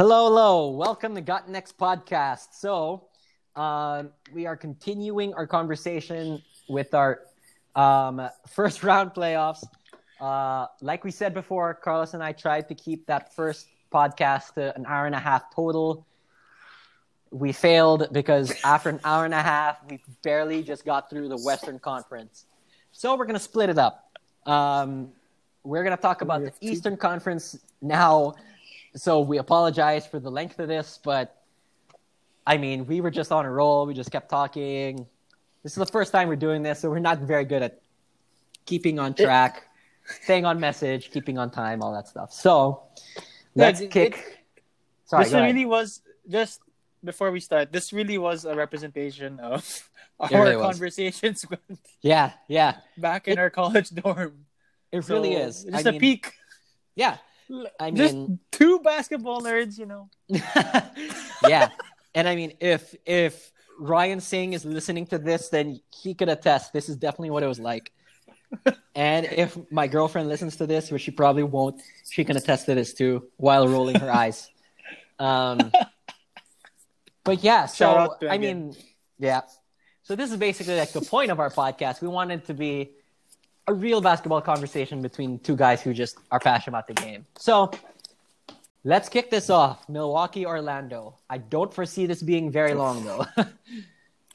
Hello, hello. Welcome to Got Next podcast. So, um, we are continuing our conversation with our um, first round playoffs. Uh, like we said before, Carlos and I tried to keep that first podcast to an hour and a half total. We failed because after an hour and a half, we barely just got through the Western Conference. So we're going to split it up. Um, we're going to talk about the Eastern Conference now. So we apologize for the length of this, but I mean, we were just on a roll. We just kept talking. This is the first time we're doing this, so we're not very good at keeping on track, staying on message, keeping on time, all that stuff. So let's it- kick. it- Sorry, this really was just before we start. This really was a representation of our really conversations yeah, yeah, back in It- our college dorm. it So, really is. Just I a mean, peek. Yeah, I just mean- two basketball nerds, you know. yeah, and I mean, if if Ryan Singh is listening to this, then he could attest. This is definitely what it was like. and if my girlfriend listens to this, which she probably won't, she can attest to this too, while rolling her eyes. Um, but yeah, so Shout out to I mean, yeah. So this is basically like the point of our podcast. We wanted to be a real basketball conversation between two guys who just are passionate about the game. So let's kick this off. Milwaukee, Orlando. I don't foresee this being very long though.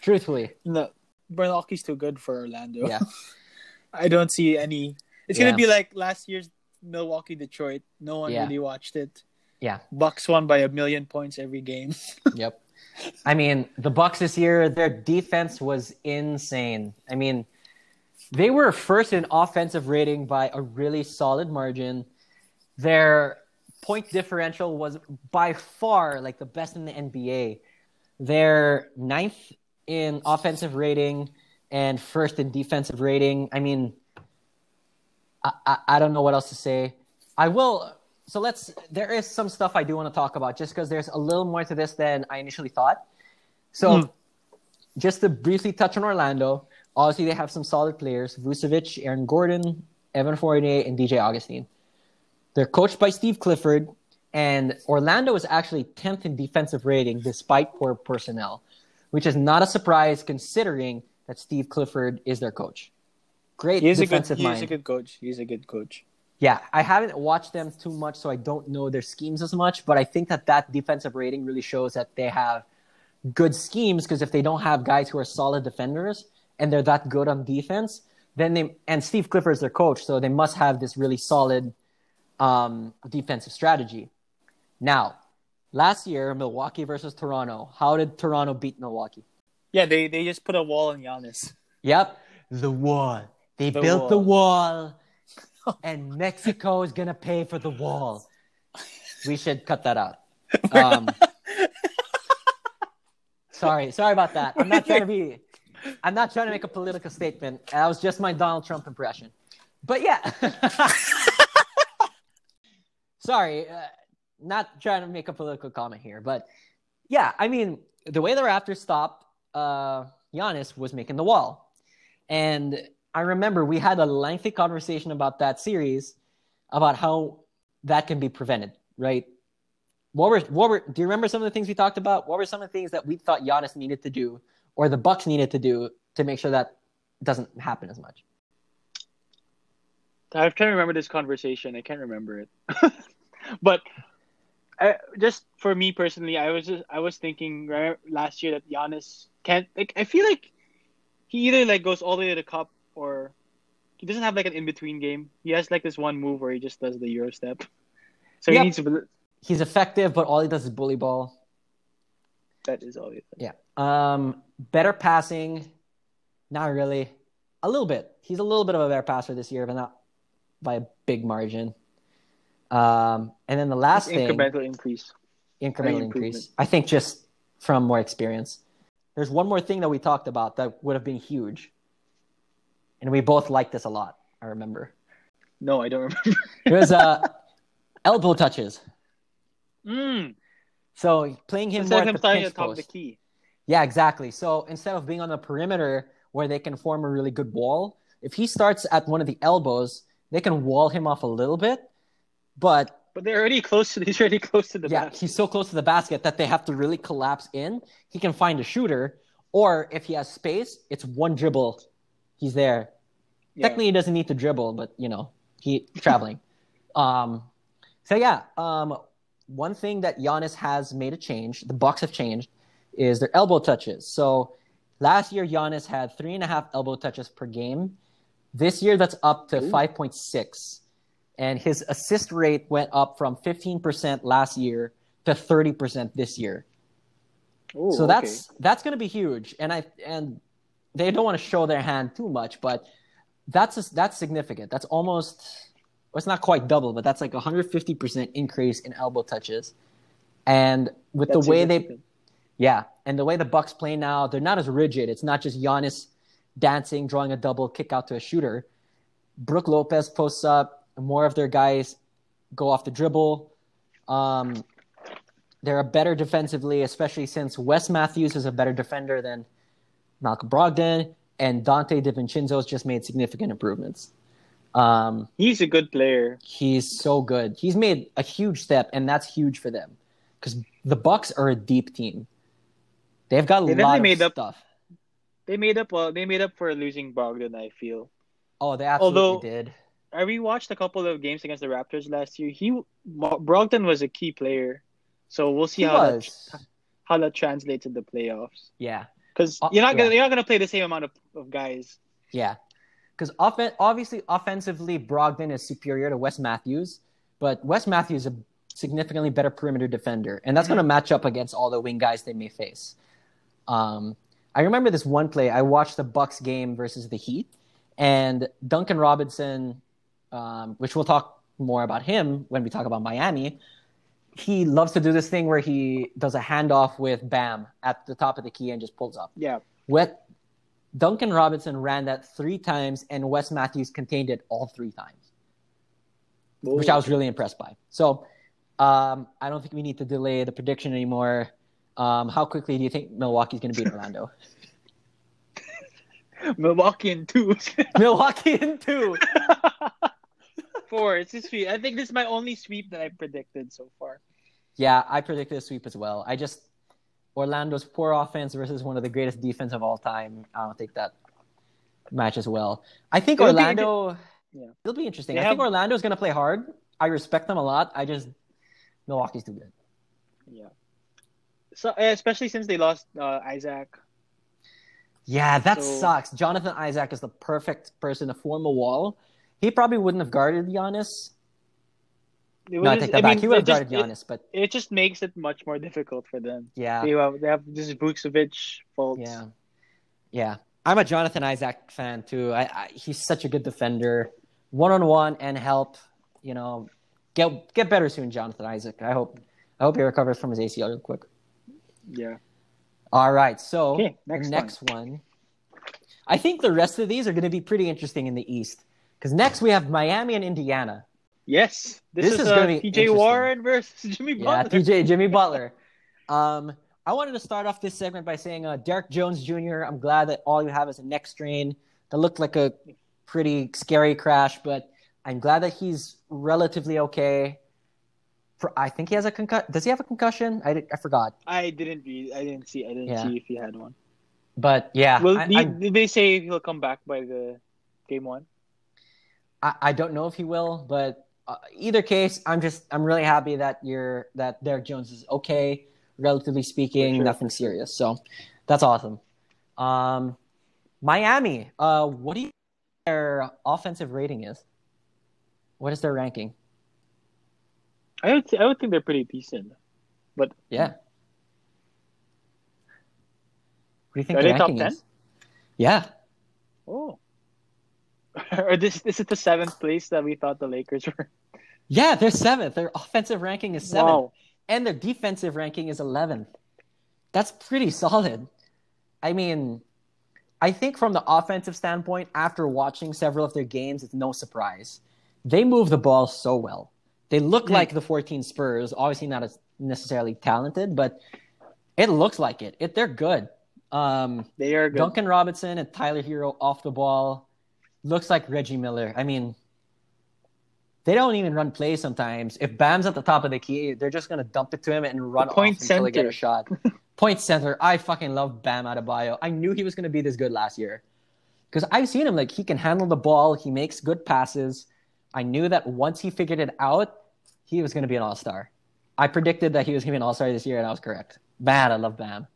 Truthfully. No, Milwaukee's too good for Orlando. Yeah. I don't see any. It's Yeah. gonna be like last year's Milwaukee Detroit. No one Yeah. really watched it. Yeah. Bucks won by a million points every game. Yep. I mean, the Bucks this year, their defense was insane. I mean, they were first in offensive rating by a really solid margin. Their point differential was by far like the best in the NBA. They're ninth in offensive rating and first in defensive rating. I mean, I, I, I don't know what else to say. I will. So let's. There is some stuff I do want to talk about, just because there's a little more to this than I initially thought. So, Hmm. just to briefly touch on Orlando, obviously they have some solid players: Vucevic, Aaron Gordon, Evan Fournier, and DJ Augustin. They're coached by Steve Clifford, and Orlando is actually 10th in defensive rating despite poor personnel, which is not a surprise considering that Steve Clifford is their coach. Great He's a good. defensive He's a good coach. He's a good coach. Yeah, I haven't watched them too much, so I don't know their schemes as much. But I think that that defensive rating really shows that they have good schemes. Because if they don't have guys who are solid defenders and they're that good on defense, then they and Steve Clifford is their coach, so they must have this really solid um, defensive strategy. Now, last year, Milwaukee versus Toronto. How did Toronto beat Milwaukee? Yeah, they they just put a wall on Giannis. Yep, the wall. They The built the wall. wall, and Mexico is gonna pay for the wall. We should cut that out. Um, sorry, sorry about that. I'm not trying to be. I'm not trying to make a political statement. That was just my Donald Trump impression. But yeah. sorry, uh, not trying to make a political comment here, but yeah, I mean, the way the Raptors stopped uh, Giannis was making the wall. And I remember we had a lengthy conversation about that series, about how that can be prevented, right? What were what were do you remember some of the things we talked about? What were some of the things that we thought Giannis needed to do or the Bucks needed to do to make sure that doesn't happen as much? Trying to remember this conversation. I can't remember it. but I, just for me personally, I was just I was thinking right, last year that Giannis can't like. I feel like he either like goes all the way to the cup or he doesn't have like an in between game. He has like this one move where he just does the Euro step. So Yep. he needs to. He's effective, but all he does is bully ball. That is all. Yeah. Um, better passing, not really. A little bit. He's a little bit of a better passer this year, but not by a big margin. Um, and then the last thing, incremental increase. incremental increase. I think just from more experience. There's one more thing that we talked about that would have been huge, and we both liked this a lot. I remember No, I don't remember. it was uh, elbow touches. mm. So playing him Instead more at the pinch at top of the key. Yeah, exactly. So instead of being on the perimeter where they can form a really good wall, if he starts at one of the elbows, they can wall him off a little bit, but But they're already close to. He's already close to the yeah, basket. he's so close to the basket that they have to really collapse in. He can find a shooter, or if he has space, it's one dribble. He's there. Yeah. Technically, he doesn't need to dribble, but you know, he traveling. um, so yeah, um, one thing that Giannis has made a change. The Bucks have changed is their elbow touches. So last year, Giannis had three and a half elbow touches per game. This year, that's up to five point six, and his assist rate went up from fifteen percent last year to thirty percent this year. Ooh, So okay. that's that's going to be huge, and I and they don't want to show their hand too much, but that's a, that's significant. That's almost well, it's not quite double, but that's like a hundred fifty percent increase in elbow touches, and with That's the way they yeah, and the way the Bucks play now, they're not as rigid. It's not just Giannis dancing, drawing a double kick out to a shooter. Brook Lopez posts up. More of their guys go off the dribble. Um, they're a better defensively, especially since Wes Matthews is a better defender than Malcolm Brogdon, and Donte DiVincenzo's just made significant improvements. Um, He's a good player. he's so good. He's made a huge step, and that's huge for them because the Bucks are a deep team. They've got a They lot of made up- stuff. They made up. Well, they made up for losing Brogdon. I feel. Oh, they absolutely Although- did. I rewatched a couple of games against the Raptors last year. He Brogdon was a key player, so we'll see He how that, how that translates in the playoffs. Yeah, Because Uh, you're not gonna you're not gonna play the same amount of, of guys. yeah. Because offen- obviously, offensively, Brogdon is superior to Wes Matthews, but Wes Matthews is a significantly better perimeter defender, and that's going to match up against all the wing guys they may face. Um, I remember this one play. I watched the Bucks game versus the Heat, and Duncan Robinson, um, which we'll talk more about him when we talk about Miami. He loves to do this thing where he does a handoff with Bam at the top of the key and just pulls up. Yeah, Duncan Robinson ran that three times, and Wes Matthews contained it all three times, which I was really impressed by. So um, I don't think we need to delay the prediction anymore. Um, how quickly do you think Milwaukee's going to beat Orlando? Milwaukee in two. Milwaukee in two. Four. It's a sweep. I think this is my only sweep that I predicted so far. Yeah, I predicted a sweep as well. I just Orlando's poor offense versus one of the greatest defense of all time. I don't think that matches well. I think It'll be Orlando. Yeah. it'll be interesting. They I have- think Orlando's going to play hard. I respect them a lot. I just Milwaukee's too good. Yeah. So eh, especially since they lost uh, Isaac. Yeah, that So- sucks. Jonathan Isaac is the perfect person to form a wall. He probably wouldn't have guarded Giannis. It No, I take that back. mean, he would have it guarded Giannis, but It, it just makes it much more difficult for them. yeah, They have they have this Vucevic fault. yeah, yeah. I'm a Jonathan Isaac fan too. I, I he's such a good defender, one on one and help. You know, get get better soon, Jonathan Isaac. I hope I hope he recovers from his ACL real quick. Yeah. All right, so Okay, next next one. I think the rest of these are going to be pretty interesting in the East because next we have Miami and Indiana. Yes. This, This is, is uh, be TJ. Warren versus Jimmy Butler. Yeah. TJ Jimmy Butler. Um, I wanted to start off this segment by saying uh, Derrick Jones Jr. I'm glad that all you have is a neck strain. That looked like a pretty scary crash, but I'm glad that he's relatively okay. For, I think he has a concussion. Does he have a concussion? I, did- I forgot. I didn't read. I didn't see. I didn't Yeah. see if he had one. But yeah, Well, I, did they say he'll come back by the game one? I, I don't know if he will, but uh, either case, I'm just I'm really happy that you're that Derrick Jones is okay, relatively speaking, sure. nothing serious. So that's awesome. Um, Miami, uh, what do you think their offensive rating is? What is their ranking? I would. Say I would think they're pretty decent. But yeah. What do you think Are the they top ranking 10? is? Yeah. Oh. or this this is the seventh place that we thought the Lakers were. Yeah, they're seventh. Their offensive ranking is seventh. Wow. and their defensive ranking is 11th. That's pretty solid. I mean, I think from the offensive standpoint, after watching several of their games, it's no surprise. They move the ball so well. They look Hmm. like the 14 Spurs, obviously not as necessarily talented, but it looks like it. it they're good. Um, They are good. Duncan Robinson and Tyler Herro off the ball looks like Reggie Miller. I mean, they don't even run plays sometimes. If Bam's at the top of the key, they're just gonna dump it to him and run point off until they get a shot. point center. I fucking love Bam Adebayo. I knew he was gonna be this good last year because I've seen him like he can handle the ball. He makes good passes. I knew that once he figured it out, he was gonna be an all star. I predicted that he was gonna be an all star this year, and I was correct. Bad. I love Bam.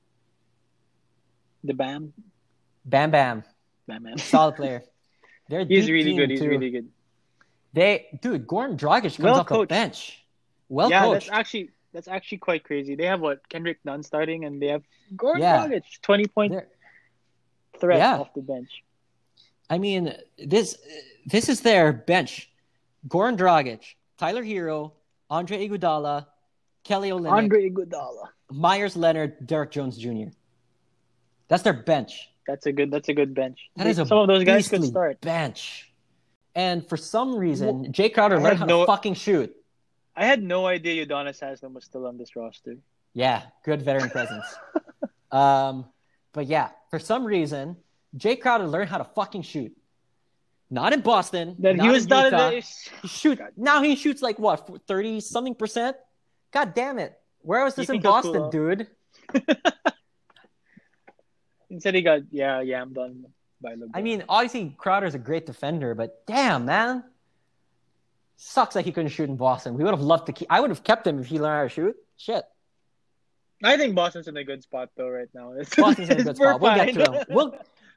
The Bam, Bam Bam. Bam man. Solid player. They're He's really good. He's too. really good. They dude, Goran Dragic comes Well off the bench. Well yeah, coached. that's actually that's actually quite crazy. They have what Kendrick Nunn starting, and they have Gordon Yeah. Dragic, twenty point They're- threat Yeah. off the bench. I mean, this this is their bench. Goran Dragic, Tyler Herro, Andre Iguodala, Kelly Olynyk, Andre Iguodala. Meyers Leonard, Derrick Jones Jr. That's their bench. That's a good. That's a good bench. That is a Some of those guys could start. bench. And for some reason, Jae Crowder learned how no- to fucking shoot. I had no idea Udonis Haslem was still on this roster. Yeah, good veteran presence. um, but yeah, for some reason, Jae Crowder learned how to fucking shoot. Not in Boston. That he was in not in the. He shoot now. He shoots like what thirty something percent. God damn it! Where was You this in Boston, cool dude? Instead, he got yeah yammed on by LeBron. I mean, obviously Crowder's a great defender, but damn man, sucks that he couldn't shoot in Boston. We would have loved to keep. I would have kept him if he learned how to shoot. Shit, I think Boston's in a good spot though right now. It's, Boston's in a good spot. We'll get to him. We'll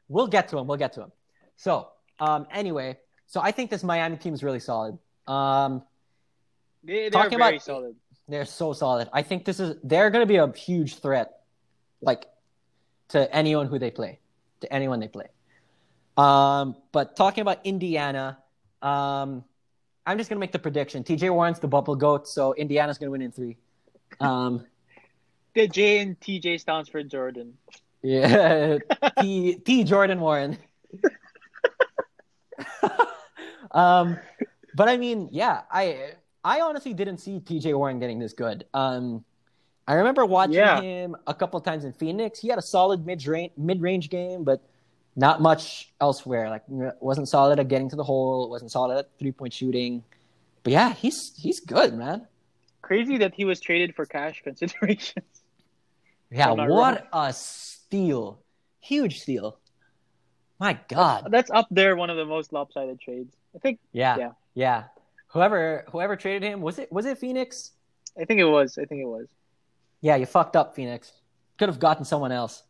we'll get to him. We'll get to him. So, um, anyway, so I think this Miami team is really solid. Um, they, they're Talking very about- solid. They're so solid. I think this is they're going to be a huge threat, like to anyone who they play, to anyone they play. Um, but talking about Indiana, um, I'm just going to make the prediction. T.J. Warren's the bubble goat, so Indiana's going to win in three. Um, The J and TJ stands for Jordan. yeah, T. T. Jordan Warren. um, but I mean, yeah, I I honestly didn't see T.J. Warren getting this good. Um, I remember watching Yeah. him a couple times in Phoenix. He had a solid mid range mid range game, but not much elsewhere. Like wasn't solid at getting to the hole. wasn't solid at three point shooting. But yeah, he's he's good, man. Crazy that he was traded for cash considerations. Yeah, what a steal! Huge steal. My God. That's up there, one of the most lopsided trades. I think. Yeah, Yeah. yeah. Whoever whoever traded him was it was it Phoenix? I think it was. I think it was. Yeah, you fucked up, Phoenix. Could have gotten someone else.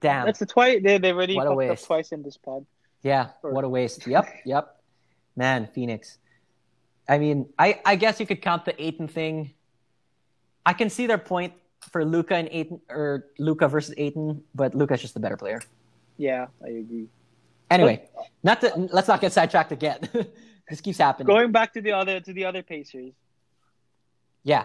Damn. That's the twice they they already What fucked up twice in this pod. Yeah, Or- what a waste. Yep, yep. Man, Phoenix. I mean, I, I guess you could count the Ayton thing. I can see their point for Luka and Ayton, or Luka versus Ayton, but Luka's just the better player. Yeah, I agree. Anyway, not to, let's not get sidetracked again. this keeps happening. Going back to the other to the other Pacers. Yeah.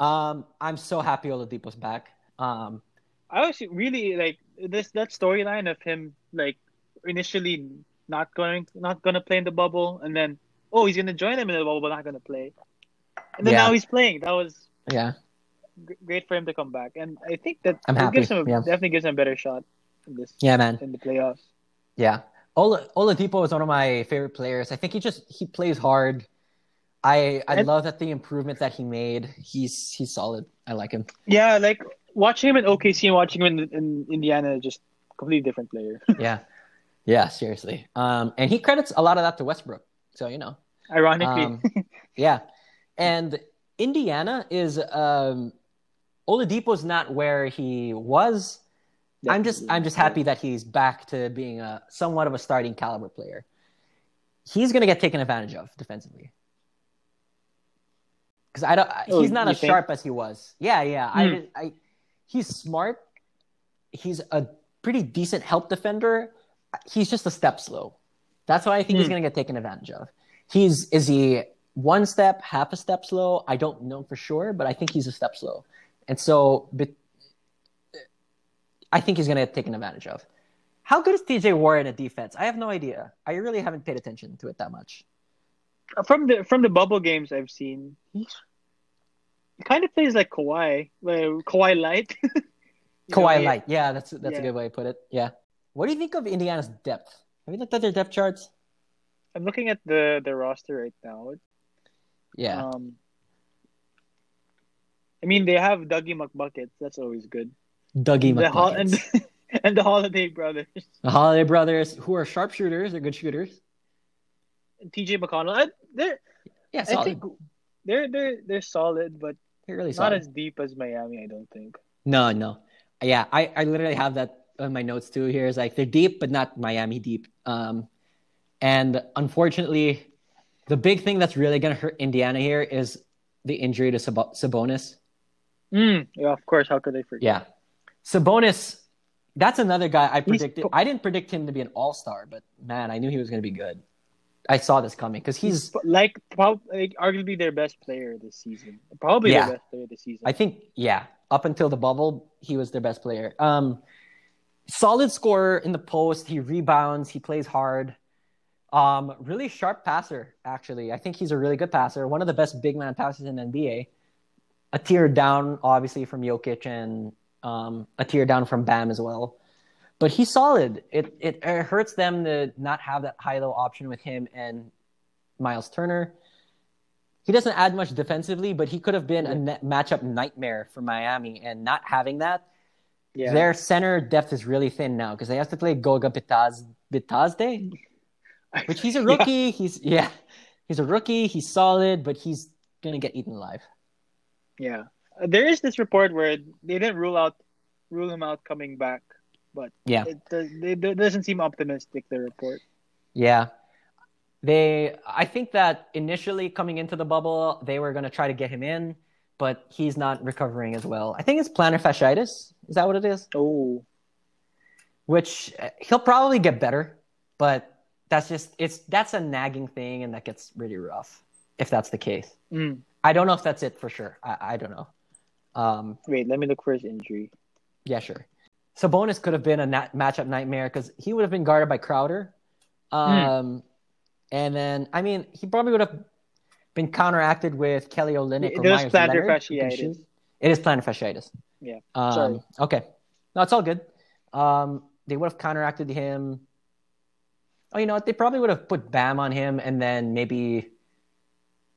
Um, I'm so happy Oladipo's back. Um, I was really like this that storyline of him like initially not going not gonna play in the bubble and then oh he's gonna join them in the bubble but not gonna play. And then Yeah. now he's playing. That was yeah. g- great for him to come back. And I think that I'm happy, gives him a, yeah. definitely gives him a better shot in this Yeah, man. in the playoffs. Yeah. Ola, Oladipo is one of my favorite players. I think he just he plays hard. I I And- love that the improvement that he made. He's he's solid. I like him. Yeah, like watching him in OKC and watching him in, in Indiana is just completely different player. Yeah. Yeah, seriously. Um and he credits a lot of that to Westbrook. So, you know. Ironically. Um, yeah. And Indiana is um Oladipo's not where he was. I'm just I'm just happy that he's back to being a somewhat of a starting caliber player. He's gonna get taken advantage of defensively. Because I don't Oh, he's not as think? sharp as he was. Yeah, yeah. I, Hmm. didn't- I he's smart. He's a pretty decent help defender. He's just a step slow. That's why I think he's Hmm. gonna get taken advantage of. He's is he one step, half a step slow? I don't know for sure, but I think he's a step slow. And so but I think he's going to get taken advantage of. How good is TJ Warren at defense? I have no idea. I really haven't paid attention to it that much. From the from the bubble games I've seen, he kind of plays like Kawhi, uh, Kawhi light. Kawhi Light. Yeah, that's that's a good way to put it. Yeah. What do you think of Indiana's depth? Have you looked at their depth charts? I'm looking at the the roster right now. Yeah. Um, I mean, they have Dougie McBuckets. That's always good. Dougie The Hol- and, and the Holiday Brothers. The Holiday Brothers, who are sharpshooters, they're good shooters. TJ McConnell. I, they're, Yeah, I solid. think they're they're they're solid, but they're really not solid. as deep as Miami. I don't think. No, no. Yeah, I, I literally have that on my notes too. Here is like they're deep, but not Miami deep. Um, and unfortunately, the big thing that's really going to hurt Indiana here is the injury to Sab- Sabonis. Mm, yeah, of course. How could they forget? Yeah, Sabonis. That's another guy I predicted. I didn't predict him to be an All Star, but man, I knew he was going to be good. I saw this coming because he's. like, prob- like arguably their best player this season. Probably Yeah. their best player this season. I think, yeah, up until the bubble, he was their best player. Um, solid scorer in the post. He rebounds. He plays hard. Um, really sharp passer, actually. I think he's a really good passer. One of the best big man passers in NBA. A tier down, obviously, from Jokic and um, a tier down from Bam as well. But he's solid. It, it it hurts them to not have that high low option with him and Miles Turner. He doesn't add much defensively, but he could have been a net matchup nightmare for Miami. And not having that, yeah. their center depth is really thin now because they have to play Goga Bitaz Bitadze, which he's a Yeah. rookie. He's yeah, he's a rookie. He's solid, but he's gonna get eaten alive. Yeah, there is this report where they didn't rule out rule him out coming back, but Yeah. it, does, it doesn't seem optimistic. The report. Yeah. They I think that initially coming into the bubble, they were gonna try to get him in, but he's not recovering as well. I think it's plantar fasciitis. Is that what it is? Oh, Which uh, he'll probably get better, but that's just it's that's a nagging thing and that gets really rough if that's the case. mm. I don't know if that's it for sure. I, I don't know. Um, wait. Let me look for his injury. yeah, sure. Sabonis could have been a nat- matchup nightmare because he would have been guarded by Crowder. Um, And then, I mean, he probably would have been counteracted with Kelly Olynyk or It was Meyers plantar Leonard, who can fasciitis. It is plantar fasciitis. Yeah. Um, Sorry. Okay. No, it's all good. Um, they would have counteracted him. Oh, you know what? They probably would have put Bam on him, and then maybe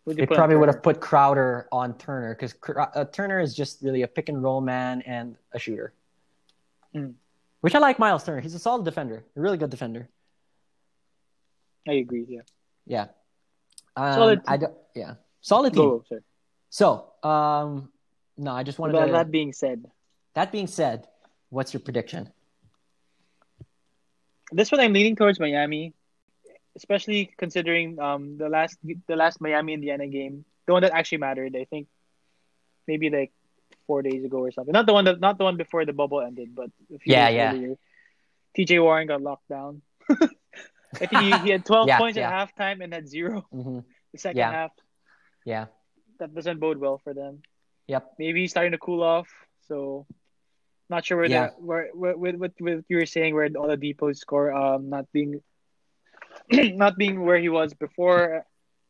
they you put on probably would have put Crowder on Turner because uh, Turner is just really a pick and roll man and a shooter. Hmm. Which I like Miles Turner. He's a solid defender, a really good defender. I agree. Yeah. Yeah. Um, Solid I don't, yeah. Solid team. Go. So, um, no, I just wanted That, to. that being said, that being said, what's your prediction? this one I'm leaning towards Miami, especially considering um the last the last Miami Indiana game, the one that actually mattered. I think maybe like four days ago or something. Not the one that not the one before the bubble ended, but a few Yeah, yeah. earlier. TJ Warren got locked down. I think he, he had 12 Yeah, points yeah. at halftime and had zero hmm the second Yeah. half. Yeah. That doesn't bode well for them. Yep. Maybe he's starting to cool off. So not sure where Yeah. the where where with with with you were saying where Oladipo's score um not being not being where he was before.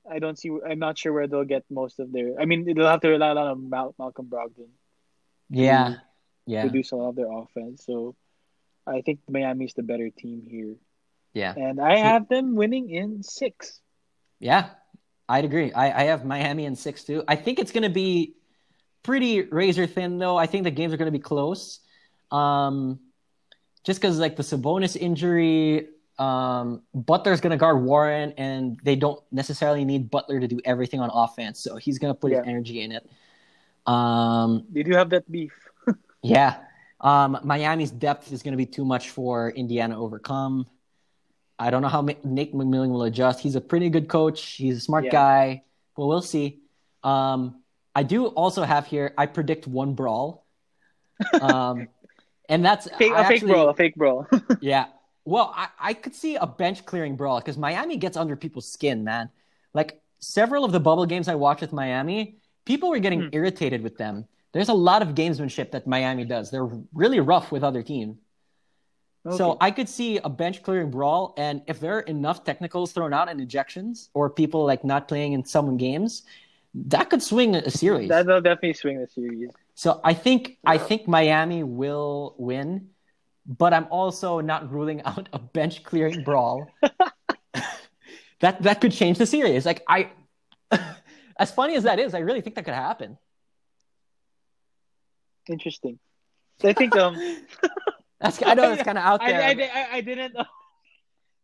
I don't see. I'm not sure where they'll get most of their. I mean, they'll have to rely a lot on Mal- Malcolm Brogdon Yeah. Yeah. to do some of their offense. So I think Miami's the better team here, Yeah. and I have them winning in six. Yeah. I'd agree. I, I have Miami in six too. I think it's going to be pretty razor thin though. I think the games are going to be close. Um, just because like the Sabonis injury, um, Butler's going to guard Warren, and they don't necessarily need Butler to do everything on offense, so he's going to put his energy in it. Um, They do have that beef. yeah. Um, Miami's depth is going to be too much for Indiana to overcome. I don't know how Ma- Nick McMillan will adjust. He's a pretty good coach. He's a smart Yeah. guy. Well, we'll see. Um, I do also have here. I predict one brawl, um, and that's Fake, a fake brawl. A fake brawl. Yeah. Well, I, I could see a bench clearing brawl because Miami gets under people's skin, man. Like several of the bubble games I watched with Miami, people were getting Hmm. irritated with them. There's a lot of gamesmanship that Miami does. They're really rough with other teams. So I could see a bench clearing brawl, and if there are enough technicals thrown out and ejections, or people like not playing in some games, that could swing a series. that'll definitely swing the series. So I think I think Miami will win, but I'm also not ruling out a bench clearing brawl. that that could change the series. Like I as funny as that is, I really think that could happen. Interesting. I think um. That's I know it's kind of out I, there. I, but I, I didn't.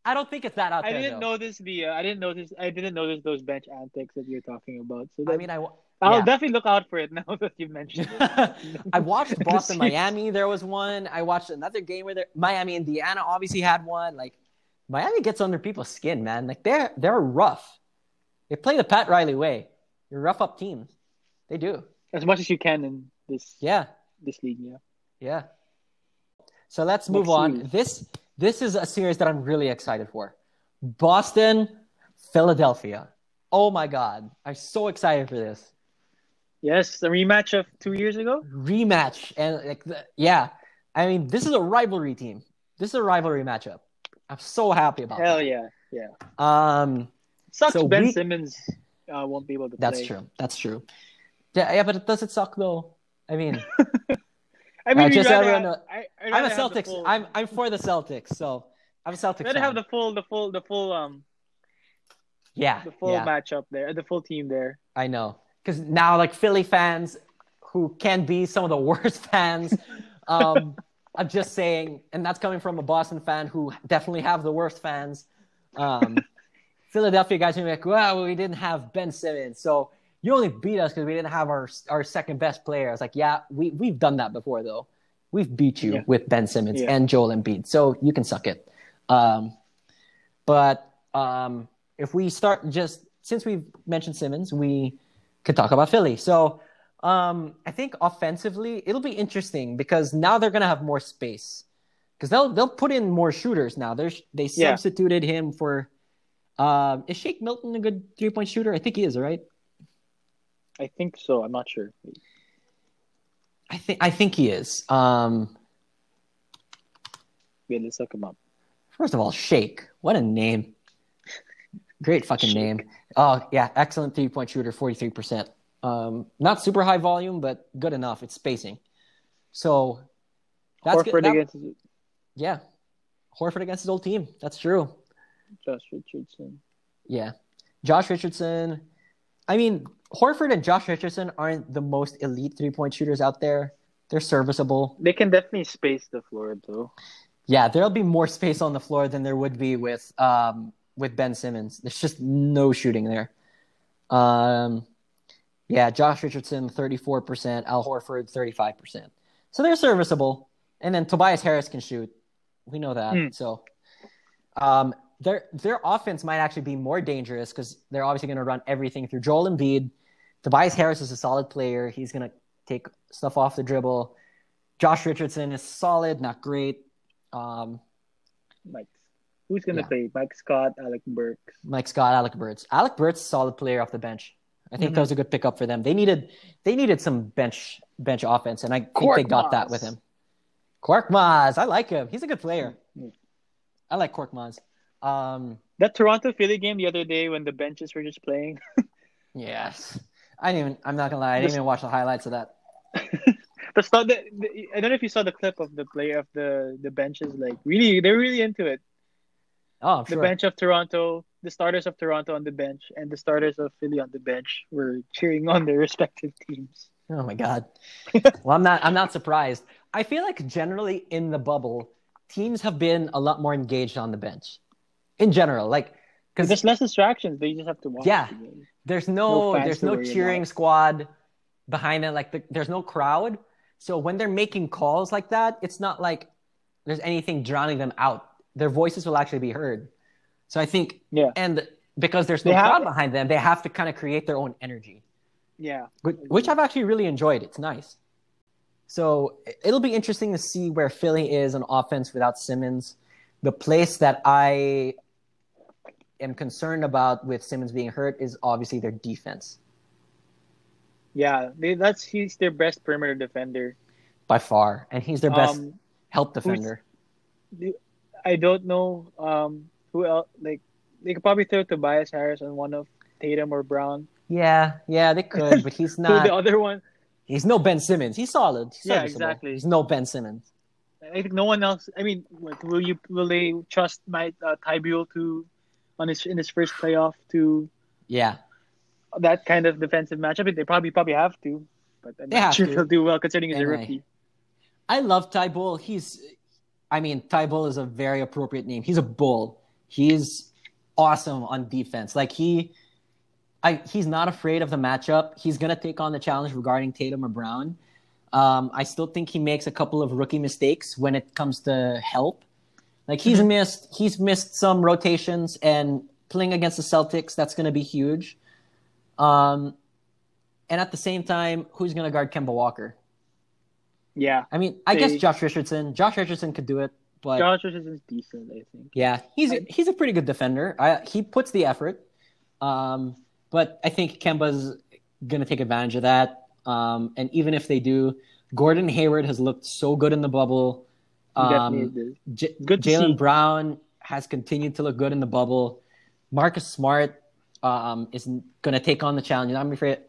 I don't think it's that out I there. didn't though. notice the. Uh, I didn't notice. I didn't notice those bench antics that you're talking about. So that, I mean, I. I'll yeah. definitely look out for it now that you mentioned it. I watched Boston. Miami. There was one. I watched another game where there, Miami Indiana obviously had one. Like Miami gets under people's skin, man. Like they're they're rough. They play the Pat Riley way. Rough up teams. They do. as much as you can in this Yeah, this league. Yeah. yeah. So let's move Next on. series. This this is a series that I'm really excited for. Boston, Philadelphia. Oh my god, I'm so excited for this. Yes, the rematch of two years ago. rematch and like the, yeah i mean this is a rivalry team this is a rivalry matchup i'm so happy about it. Hell that. yeah, yeah. um Sucks. So ben we- Simmons uh, won't be able to that's play. true. That's true. Yeah, yeah but it does it suck though? I mean I mean, Uh, just everyone have- I, i'm a rather have the celtics. full- i'm i'm for the celtics so i'm a celtics I'd have the full, the full, the full, um, yeah the full yeah. matchup there, the full team there. i know. Because now like philly fans who can be some of the worst fans um i'm just saying and that's coming from a boston fan who definitely have the worst fans um Philadelphia guys are be like, well, we didn't have Ben Simmons, so you only beat us because we didn't have our our second best player. I was like, yeah, we we've done that before though. We've beat you Yeah. with Ben Simmons Yeah. and Joel Embiid, so you can suck it. Um, but um, if we start just since we've mentioned Simmons, we could talk about Philly. So um, I think offensively, it'll be interesting because now they're gonna have more space because they'll they'll put in more shooters now. There's they Yeah. substituted him for. Um, is Shake Milton a good three point shooter? I think he is, right? I think so. I'm not sure. I think I think he is. Um, Wait, let's look him up. first of all, Shake, what a name! Great fucking Shake. name. Oh yeah, excellent three point shooter, forty three percent. Um, not super high volume, but good enough. It's spacing. So that's Horford good. That- against yeah, Horford against his old team. That's true. Josh Richardson. Yeah, Josh Richardson. I mean, Horford and Josh Richardson aren't the most elite three point shooters out there. They're serviceable. They can definitely space the floor though. Yeah, there'll be more space on the floor than there would be with um, with Ben Simmons. There's just no shooting there. Um, yeah, Josh Richardson, 34%, Al Horford, 35%. So they're serviceable. And then Tobias Harris can shoot. We know that. Hmm. So um, their their offense might actually be more dangerous because they're obviously going to run everything through Joel Embiid. Tobias Harris is a solid player. He's going to take stuff off the dribble. Josh Richardson is solid, not great. Um, Mike, who's gonna Yeah. play? Mike Scott, Alec Burks. Mike Scott, Alec Burks. Alec Burks, solid player off the bench. I think Mhm. that was a good pickup for them. They needed they needed some bench bench offense, and I think they got that with him. Korkmaz, I like him. He's a good player. Mhm. I like Korkmaz. Um, That Toronto Philly game the other day when the benches were just playing. yes, I didn't even. I'm not gonna lie. I didn't Just- even watch the highlights of that. the start, the, the, I don't know if you saw the clip of the play of the the benches. Like really, they're really into it. Oh, I'm The sure. bench of Toronto, the starters of Toronto on the bench, and the starters of Philly on the bench were cheering on their respective teams. Oh my god. well, I'm not. I'm not surprised. I feel like generally in the bubble, teams have been a lot more engaged on the bench. In general, like because There's less distractions. They just have to watch. Yeah. the there's no no, there's no cheering squad behind it. Like the, there's no crowd. So when they're making calls like that, it's not like there's anything drowning them out. Their voices will actually be heard. So I think, Yeah. and because there's no They have- crowd behind them, they have to kind of create their own energy. Yeah. which, which I've actually really enjoyed. It's nice. So it'll be interesting to see where Philly is on offense without Simmons. The place that I am concerned about with Simmons being hurt is obviously their defense Yeah. They, that's he's their best perimeter defender. by far, and he's their best Um, help defender. I don't know um who else. Like they could probably throw Tobias Harris on one of Tatum or Brown. Yeah, yeah, they could, but he's Who the other one? He's no Ben Simmons. He's solid. He's Yeah, exactly. He's no Ben Simmons. I think no one else. I mean, will you will they trust my uh, Thybulle to on his in his first playoff to Yeah, that kind of defensive matchup. They probably probably have to, but I'm They not sure to. they'll do well considering he's a rookie. I love Thybulle. He's, I mean, Thybulle is a very appropriate name. He's a bull. He's awesome on defense. Like he, I he's not afraid of the matchup. He's gonna take on the challenge regarding Tatum or Brown. Um, I still think he makes a couple of rookie mistakes when it comes to help. Like he's missed, he's missed some rotations and playing against the Celtics. That's gonna be huge. Um, and at the same time, who's gonna guard Kemba Walker? Yeah, I mean, I They- guess Josh Richardson. Josh Richardson could do it, but Josh Richardson's decent, I think. yeah, he's a, he's a pretty good defender. I, he puts the effort, um, but I think Kemba's gonna take advantage of that. Um, and even if they do, Gordon Hayward has looked so good in the bubble. Um. J- Good Jalen. Brown has continued to look good in the bubble. Marcus Smart um, is going to take on the challenge. I'm afraid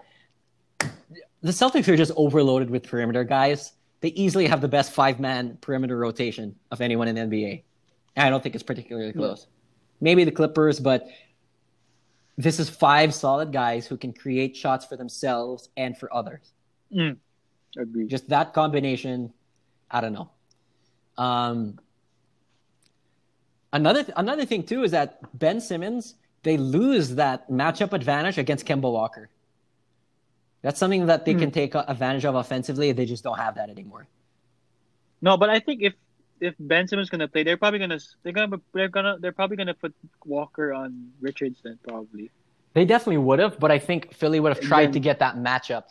the Celtics are just overloaded with perimeter guys. They easily have the best five man perimeter rotation of anyone in the NBA. And I don't think it's particularly close. Maybe the Clippers, but this is five solid guys who can create shots for themselves and for others Mm. Agreed. just that combination i don't know um another another thing too is that ben simmons they lose that matchup advantage against kemba walker that's something that they can take advantage of offensively they just don't have that anymore No, but I think if if Ben Simmons is gonna play, they're probably gonna they're gonna they're gonna they're probably gonna put Walker on Richardson probably. they definitely would have but i think philly would have tried Again- to get that matchup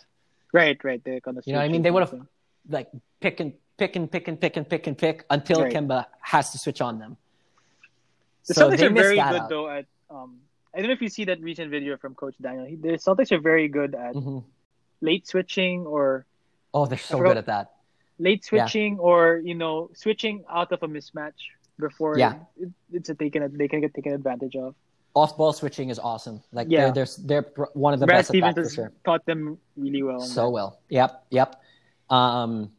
Right, right. They're gonna. You know what I mean? They would've- like pick and pick and pick and pick and pick and pick until Right. kemba has to switch on them The So Celtics they are very good out. though at um. I don't know if you see that recent video from Coach Daniel. He, the Celtics are very good at Mhm. late switching or oh they're so good at that late Yeah. switching or you know switching out of a mismatch before Yeah. it, it's a taken they can get taken advantage of. off ball switching is awesome. Like Yeah. they're, they're they're one of the Brad best at that for has sure. taught them really well. So that. well. Yep, yep. Um,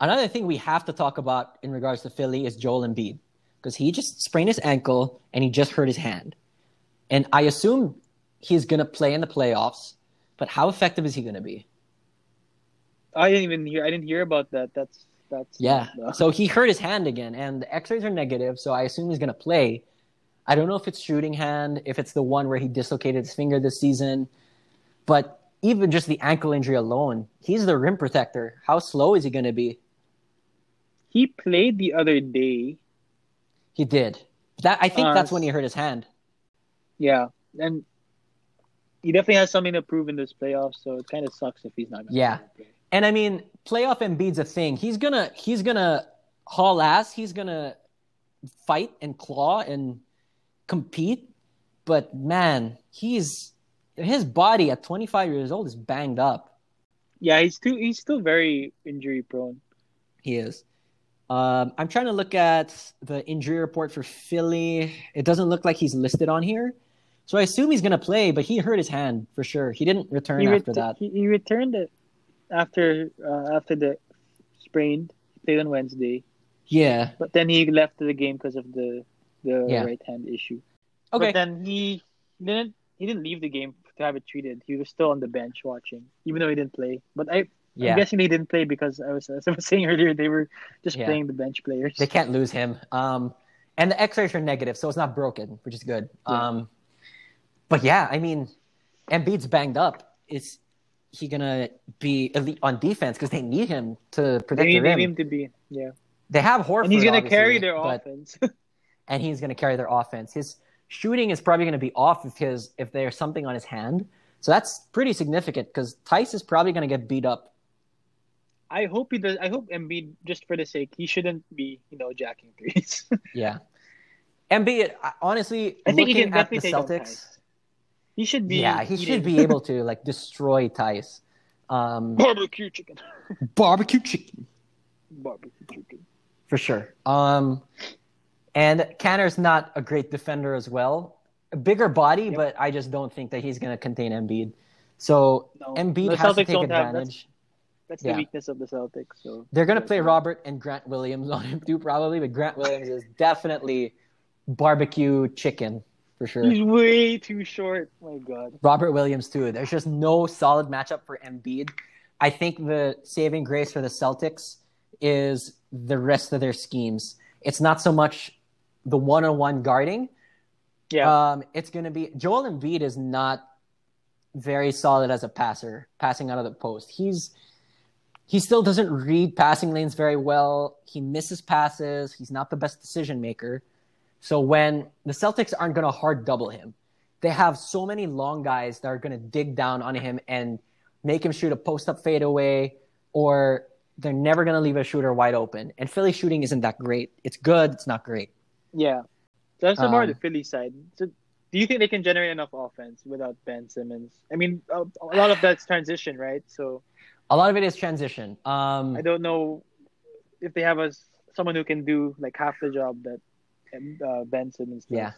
another thing we have to talk about in regards to Philly is Joel Embiid because he just sprained his ankle and he just hurt his hand, and I assume he's gonna play in the playoffs. But how effective is he gonna be? I didn't even hear. I didn't hear about that. That's that's Yeah. uh, So he hurt his hand again, and the X-rays are negative. So I assume he's gonna play. I don't know if it's shooting hand, if it's the one where he dislocated his finger this season, but even just the ankle injury alone, he's the rim protector. How slow is he gonna be? He played the other day. He did. That I think Uh, that's when he hurt his hand. Yeah, and he definitely has something to prove in this playoffs. So it kind of sucks if he's not. Gonna Yeah. play. And I mean, playoff Embiid's a thing. He's gonna he's gonna haul ass. He's gonna fight and claw and compete. But man, he's his body at 25 years old is banged up. Yeah, he's too. He's still very injury prone. He is. Um, I'm trying to look at the injury report for Philly. It doesn't look like he's listed on here. So I assume he's going to play, but he hurt his hand for sure. He didn't return He, after that. he, he returned it after uh, after the sprained. He played on Wednesday, Yeah. but then he left the game because of the the Yeah. right hand issue. Okay. But then he didn't he didn't leave the game to have it treated. He was still on the bench watching, even though he didn't play. But I yeah. I'm guessing they didn't play because I was as I was saying earlier they were just Yeah. playing the bench players. They can't lose him. Um, and the X-rays are negative, so it's not broken, which is good. Yeah. Um, but yeah, I mean, Embiid's banged up. Is he gonna be elite on defense because they need him to protect They need, the they need him to be yeah, They have Horford, and he's gonna carry their but- offense. and he's gonna carry their offense. His shooting is probably gonna be off if his if there's something on his hand. So that's pretty significant because Theis is probably gonna get beat up. I hope he does. I hope Embiid just for the sake he shouldn't be you know jacking threes. Yeah. Embiid, honestly, I think he looking can at the definitely take Celtics. He should be. Yeah, he eating should be able to like destroy Theis. Um, barbecue chicken. barbecue chicken Barbecue chicken. for sure. Um, and Kanter's not a great defender as well. A bigger body, Yep. but I just don't think that he's going to contain Embiid. So No, Embiid the has to take don't have- advantage. That's Yeah. the weakness of the Celtics. So They're going to play Robert and Grant Williams on him too, probably. But Grant Williams is definitely barbecue chicken for sure. He's way too short. My God. Robert Williams too. There's just no solid matchup for Embiid. I think the saving grace for the Celtics is the rest of their schemes. It's not so much the one-on-one guarding. Yeah. Um, it's going to be Joel Embiid is not very solid as a passer, passing out of the post. He's he still doesn't read passing lanes very well. He misses passes. He's not the best decision maker. So when the Celtics aren't going to hard double him, they have so many long guys that are going to dig down on him and make him shoot a post up fadeaway, or they're never going to leave a shooter wide open. And Philly shooting isn't that great. It's good. It's not great. yeah. So that's the more Um, the Philly side. So do you think they can generate enough offense without Ben Simmons? I mean, a, a lot of that's transition, right? So A lot of it is transition. Um, I don't know if they have a someone who can do like half the job that uh, Ben Simmons does. Yeah.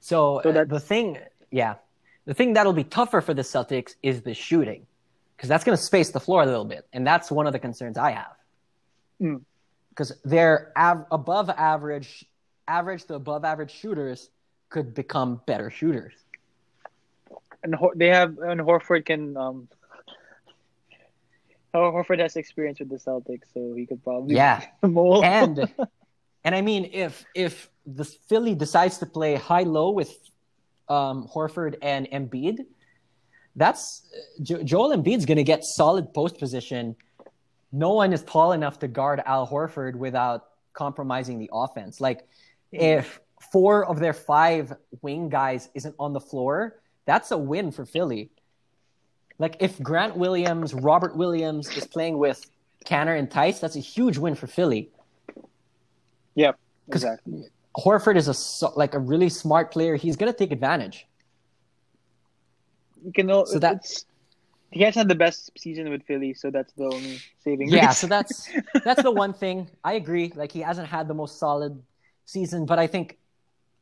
So, So uh, the thing, yeah, the thing that'll be tougher for the Celtics is the shooting, because that's going to space the floor a little bit, and that's one of the concerns I have. Mm. Because their av- above average, average to above average shooters could become better shooters. and Hor- they have and Horford can um. Hor- Horford has experience with the Celtics, so he could probably Yeah, and and I mean, if if the Philly decides to play high low with um, Horford and Embiid, that's jo- Joel Embiid's going to get solid post position. No one is tall enough to guard Al Horford without compromising the offense. Like if four of their five wing guys isn't on the floor, that's a win for Philly. Like if Grant Williams, Robert Williams is playing with Kanter and Theis, that's a huge win for Philly. Yep, exactly. Horford is a like a really smart player. He's going to take advantage. You can know So that- he hasn't had the best season with Philly, so that's the only saving. Yeah, grace. so that's that's the one thing I agree. Like he hasn't had the most solid season, but I think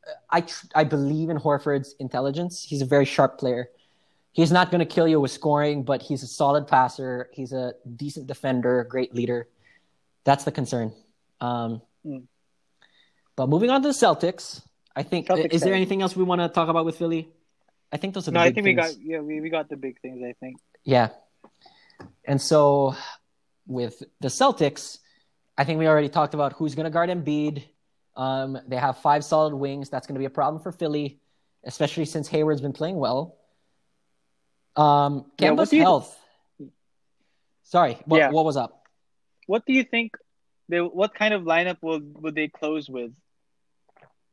uh, I tr- I believe in Horford's intelligence. He's a very sharp player. He's not going to kill you with scoring, but he's a solid passer. He's a decent defender, great leader. That's the concern. Um, Mm. But moving on to the Celtics, I think Celtics is there anything else we want to talk about with Philly? I think those are the no, I big think we things. got yeah we, we got the big things. I think Yeah. And so with the Celtics, I think we already talked about who's going to guard Embiid. Um, they have five solid wings. That's going to be a problem for Philly, especially since Hayward's been playing well. Um, Yeah, Kemba's you- health. Sorry, what, Yeah. what was up? what do you think? They what kind of lineup will would they close with?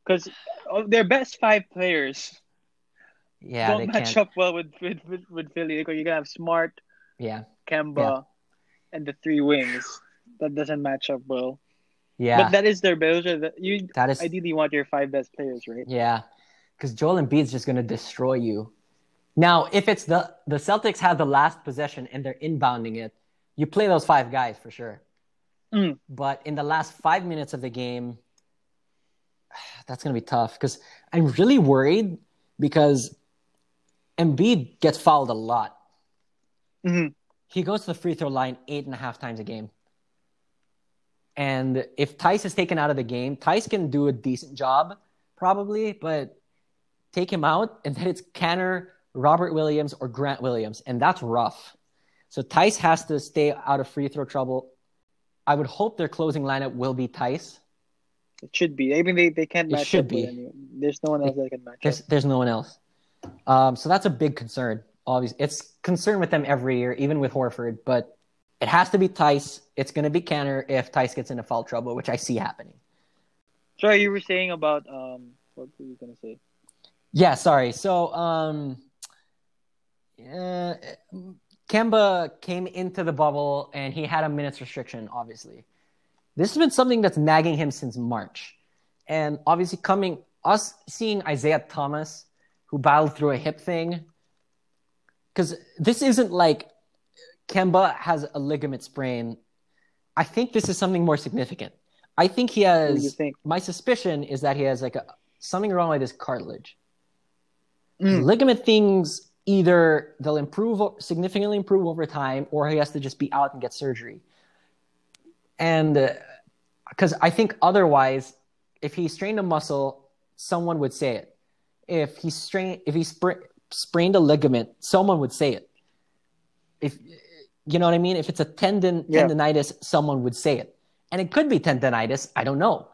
Because their best five players Yeah, don't match can't. up well with with, with, with Philly. Like, you're gonna have Smart, Yeah, Kemba, and the three wings. That doesn't match up well. yeah, But that is their those are the, you that is ideally want your five best players, right? Yeah, because Joel Embiid's just going to destroy you. Now, if it's the the Celtics have the last possession and they're inbounding it, you play those five guys for sure. Mm. But in the last five minutes of the game, that's going to be tough because I'm really worried because Embiid gets fouled a lot. Mhm. He goes to the free throw line eight and a half times a game. And if Theis is taken out of the game, Theis can do a decent job, probably, but take him out, and then it's Kanter, Robert Williams, or Grant Williams, and that's rough. So Theis has to stay out of free throw trouble. I would hope their closing lineup will be Theis. It should be. I mean, they, they can't It match should up with be. anyone. There's no one else that can match There's up. there's no one else. Um, so that's a big concern. Obviously, it's concern with them every year, even with Horford. But it has to be Theis. It's going to be Kanter if Theis gets into foul trouble, which I see happening. Sorry, you were saying about um, what were you gonna say? Yeah, sorry. So, um, uh, Kemba came into the bubble and he had a minutes restriction, obviously. This has been something that's nagging him since March. And obviously, coming, us seeing Isaiah Thomas, who battled through a hip thing, because this isn't like Kemba has a ligament sprain. I think this is something more significant. I think he What do you has, think? my suspicion is that he has like a, something wrong with his cartilage Mm. ligament things either they'll improve significantly improve over time or he has to just be out and get surgery and uh, because i think otherwise if he strained a muscle someone would say it if he strain if he spra- sprained a ligament, someone would say it. If you know what I mean, if it's a tendon Yeah. tendonitis, someone would say it, and it could be tendonitis. I don't know,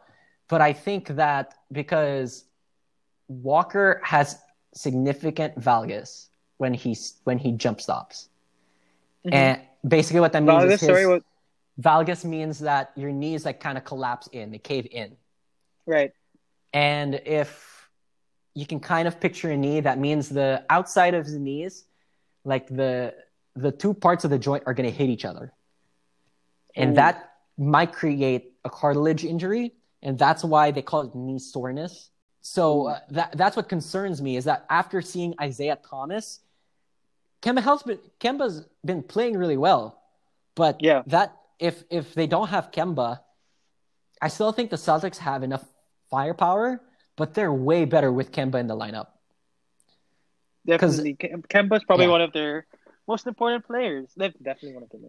but I think that because Walker has significant valgus when he when he jump stops, Mhm. and basically what that means Valgus, is his, sorry, what? valgus means that your knees like kind of collapse in, they cave in. Right. And if you can kind of picture a knee, that means the outside of the knees, like the the two parts of the joint are going to hit each other. And Ooh. that might create a cartilage injury, and that's why they call it knee soreness. So uh, that that's what concerns me is that after seeing Isaiah Thomas, Kemba has been Kemba's been playing really well, but Yeah. that if if they don't have Kemba, I still think the Celtics have enough firepower, but they're way better with Kemba in the lineup. Definitely. Kemba's probably Yeah. one of their most important players. Def- Definitely one of them.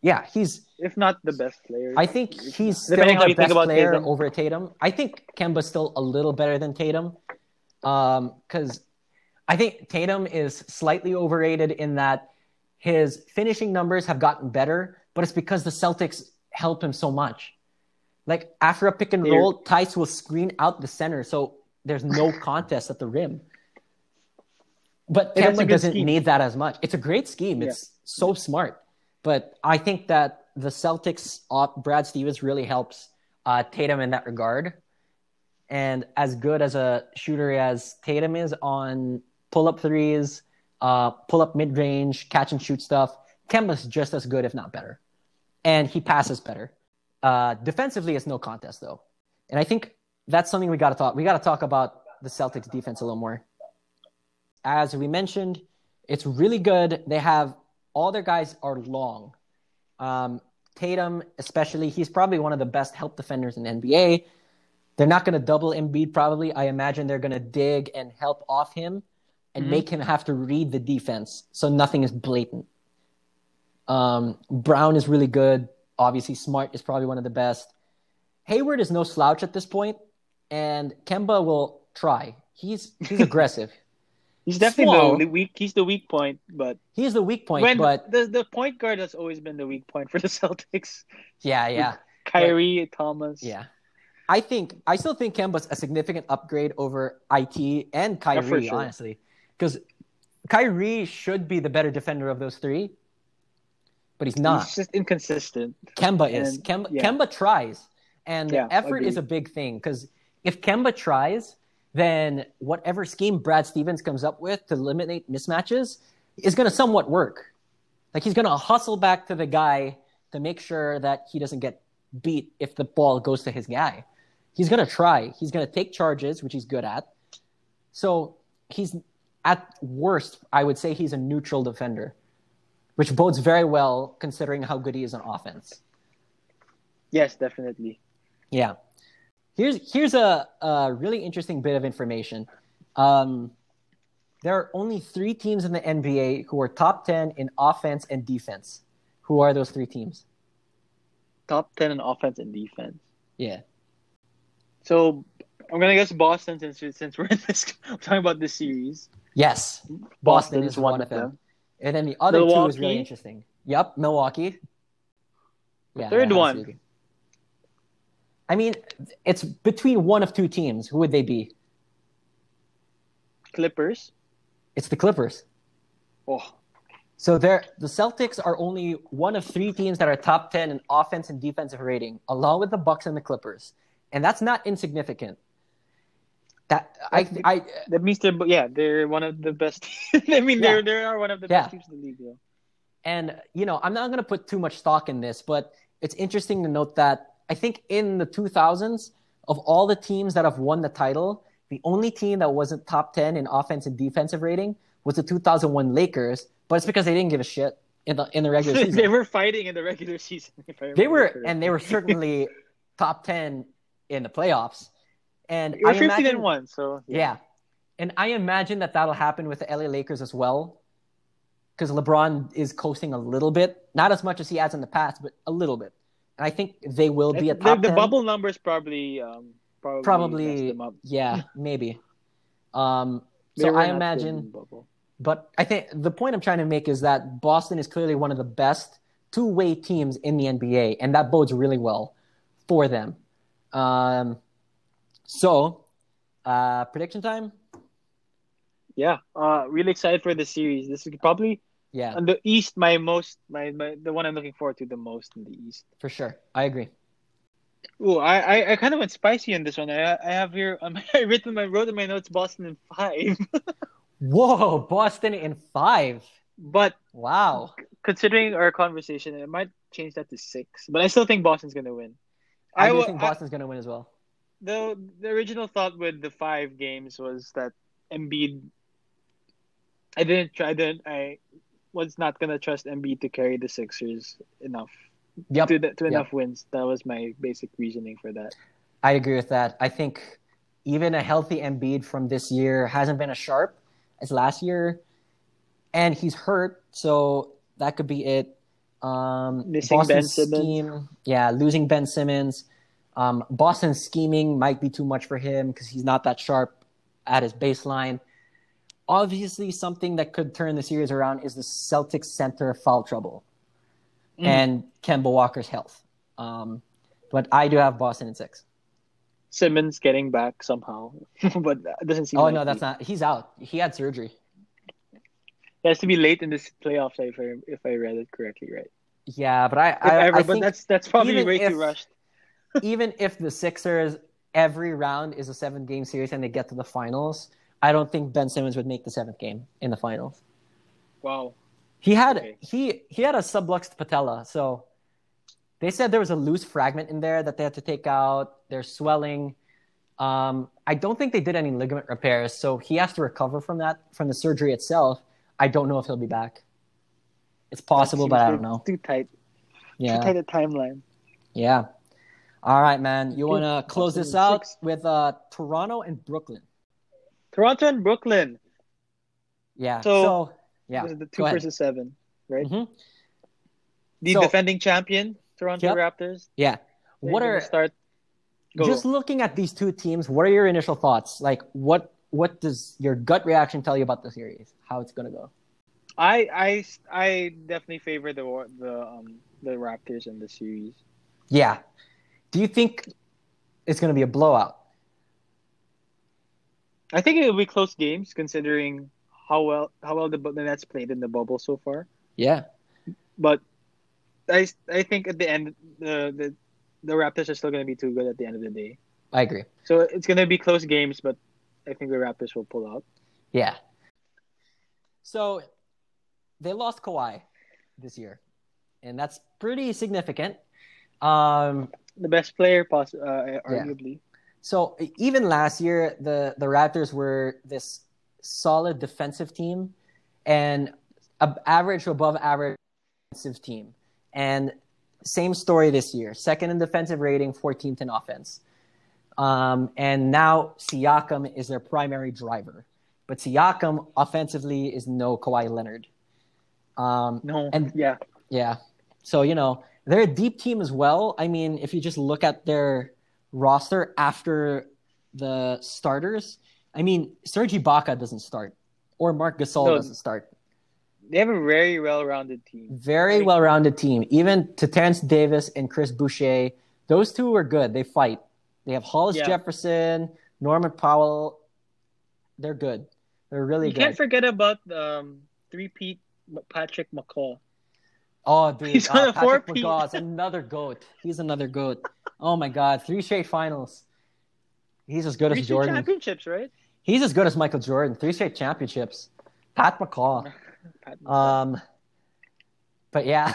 Yeah, he's. If not the best player. I think he's still Depending the best about player Tatum. over Tatum. I think Kemba's still a little better than Tatum, um, because I think Tatum is slightly overrated in that his finishing numbers have gotten better, but it's because the Celtics help him so much. Like after a pick and Here. roll, Theis will screen out the center, so there's no contest at the rim. But And it's a Kemba doesn't scheme. need that as much. It's a great scheme. It's so smart. But I think that the Celtics, Brad Stevens really helps uh, Tatum in that regard. And as good as a shooter as Tatum is on pull up threes, uh, pull up mid range, catch and shoot stuff, Kemba's just as good, if not better. And he passes better. Uh, defensively, it's no contest, though. And I think that's something we got to talk. We got to talk about the Celtics defense a little more. As we mentioned, it's really good. They have all their guys are long. Um, Tatum, especially, he's probably one of the best help defenders in the NBA. They're not going to double Embiid, probably. I imagine they're going to dig and help off him and Mhm. make him have to read the defense so nothing is blatant. Um, Brown is really good. Obviously, Smart is probably one of the best. Hayward is no slouch at this point, and Kemba will try. He's he's aggressive. he's definitely Small. the weak. He's the weak point, but He's the weak point, when but the the point guard has always been the weak point for the Celtics. yeah, yeah. Kyrie, Thomas. Yeah. I think I still think Kemba's a significant upgrade over IT and for Kyrie, sure. honestly. Because Kyrie should be the better defender of those three, but he's not. He's just inconsistent. Kemba is. and- Kemba, yeah. Kemba tries. And Yeah, effort agreed. is a big thing because if Kemba tries, then whatever scheme Brad Stevens comes up with to eliminate mismatches is going to somewhat work. Like he's going to hustle back to the guy to make sure that he doesn't get beat if the ball goes to his guy. He's going to try. He's going to take charges, which he's good at. So he's at worst, I would say he's a neutral defender, which bodes very well considering how good he is on offense. Yes, definitely. Yeah. Here's here's a, a really interesting bit of information. Um, there are only three teams in the NBA who are top ten in offense and defense. Who are those three teams? Top ten in offense and defense. Yeah. So I'm gonna guess Boston since since we're in this we're talking about this series. Yes. Boston, is one of them. And then the other two is really interesting. Yep, Milwaukee. Yeah, third one. I mean, it's between one of two teams. Who would they be? Clippers. It's the Clippers. Oh, So they're, the Celtics are only one of three teams that are top 10 in offense and defensive rating, along with the Bucks and the Clippers. And that's not insignificant. That I, I that means they're yeah they're one of the best. I mean Yeah. they're they are one of the Yeah. best teams in the league. Yeah. and you know, I'm not going to put too much stock in this, but it's interesting to note that I think in the 2000s of all the teams that have won the title, the only team that wasn't top 10 in offense and defensive rating was the 2001 Lakers, but it's because they didn't give a shit in the in the regular season. they were fighting in the regular season. They were, correctly. and they were certainly top ten in the playoffs. And was I 15 imagine, and one. So yeah, and I imagine that that'll happen with the LA Lakers as well, because LeBron is coasting a little bit, not as much as he has in the past, but a little bit. And I think they will be a the, top the 10. bubble numbers probably um probably, probably, yeah, maybe. Um, so I imagine, but I think the point I'm trying to make is that Boston is clearly one of the best two-way teams in the NBA, and that bodes really well for them. Um, so, uh, prediction time. Yeah, uh, really excited for the series. This is probably Yeah, on the East my most my, my the one I'm looking forward to the most in the East. for sure. I agree. Ooh, I I, I kind of went spicy in this one. I I have here um, I written my wrote in my notes Boston in five, Whoa, Boston in five. but Wow. considering our conversation, it might change that to six. But I still think Boston's gonna win. I, do wa- think Boston's going to win as well. The the original thought with the five games was that Embiid. I didn't try. I didn't. I was not gonna trust Embiid to carry the Sixers enough Yep. to the, to Yep. enough wins. That was my basic reasoning for that. I agree with that. I think even a healthy Embiid from this year hasn't been as sharp as last year, and he's hurt, so that could be it. Um, Missing Boston's Ben Simmons. scheme, yeah, losing Ben Simmons. Um, Boston's scheming might be too much for him because he's not that sharp at his baseline. Obviously, something that could turn the series around is the Celtics center foul trouble Mm. and Kemba Walker's health. Um, but I do have Boston in six. Simmons getting back somehow, but it doesn't seem. Oh like no, that's not. He's out. He had surgery. It has to be late in this playoffs if I if I read it correctly, right? Yeah, but I, I, ever, I but that's that's probably way if- too rushed. Even if the Sixers every round is a seven game series and they get to the finals, I don't think Ben Simmons would make the seventh game in the finals. Wow. He had Okay. he he had a subluxed patella, so they said there was a loose fragment in there that they had to take out. There's swelling. Um, I don't think they did any ligament repairs, so he has to recover from that from the surgery itself. I don't know if he'll be back. It's possible, but I don't know. Too tight. Yeah. Too tight a timeline. Yeah. All right, man. You want to close this out with uh, Toronto and Brooklyn? Toronto and Brooklyn. Yeah. So- So, yeah. The two versus seven, right? Mhm. The So- defending champion, Toronto Yep. Raptors. Yeah. They're What are start? Go. just looking at these two teams? What are your initial thoughts? Like, what what does your gut reaction tell you about the series? How it's gonna go? I I I definitely favor the the um the Raptors in the series. Yeah. Do you think it's gonna be a blowout? I think it will be close games considering how well how well the, the Nets played in the bubble so far. Yeah. But I I think at the end the the the Raptors are still going to be too good at the end of the day. I agree. So it's going to be close games, but I think the Raptors will pull out. Yeah. So they lost Kawhi this year, and that's pretty significant. Um, The best player, poss- uh, arguably. So even last year, the the Raptors were this solid defensive team and a average above average defensive team. And same story this year: second in defensive rating, 14th in offense. Um, and now Siakam is their primary driver, but Siakam offensively is no Kawhi Leonard. Um, No, And- yeah, yeah. So, you know, they're a deep team as well. I mean, if you just look at their roster after the starters, I mean, Serge Ibaka doesn't start or Marc Gasol No. doesn't start. they have a very well-rounded team. Very Like- well-rounded team. Even to Terence Davis and Chris Boucher, those two are good. They fight. They have Hollis Yeah. Jefferson, Norman Powell. They're good. They're really You good. You can't forget about um, three-peat Patrick McCaw. Oh, dude, He's uh, on a Patrick four-peat. McCaw is another goat. He's another goat. Oh my God, three straight finals. He's as good Three as Jordan. championships, right? He's as good as Michael Jordan. Three straight championships. Pat McCaw. Pat. Um, but yeah.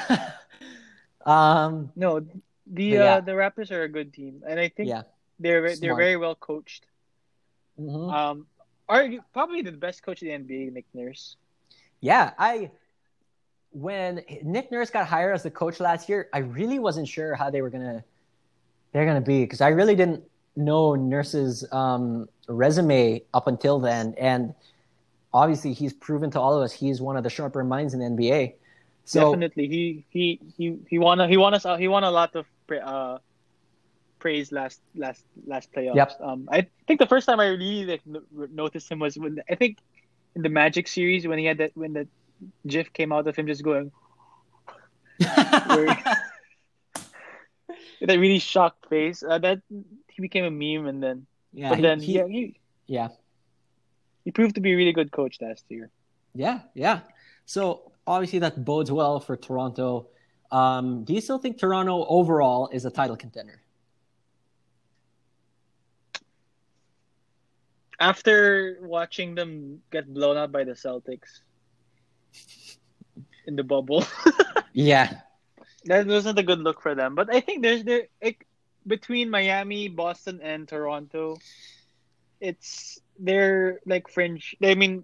um, no, the but yeah. uh, the Raptors are a good team, and I think yeah. they're they're very well coached. Mhm. Um, are probably the best coach in the NBA, Nick Nurse. Yeah, I when Nick Nurse got hired as the coach last year, I really wasn't sure how they were gonna they're gonna be because I really didn't know Nurse's um, resume up until then, and obviously he's proven to all of us he's one of the sharper minds in the NBA. So Definitely, he he he he won a, he won us he won a lot of uh praise last last last playoffs. Yep. Um, I think the first time I really like noticed him was when I think in the Magic series when he had that when the GIF came out of him just going that really shocked face. Uh, that he became a meme, and then yeah, but he- then he- yeah, he yeah, he proved to be a really good coach last year. yeah, yeah. So obviously that bodes well for Toronto. Um, do you still think Toronto overall is a title contender? After watching them get blown out by the Celtics in the bubble. Yeah, That wasn't a good look for them. But I think there's there it, between Miami, Boston, and Toronto, it's they're like fringe. I mean,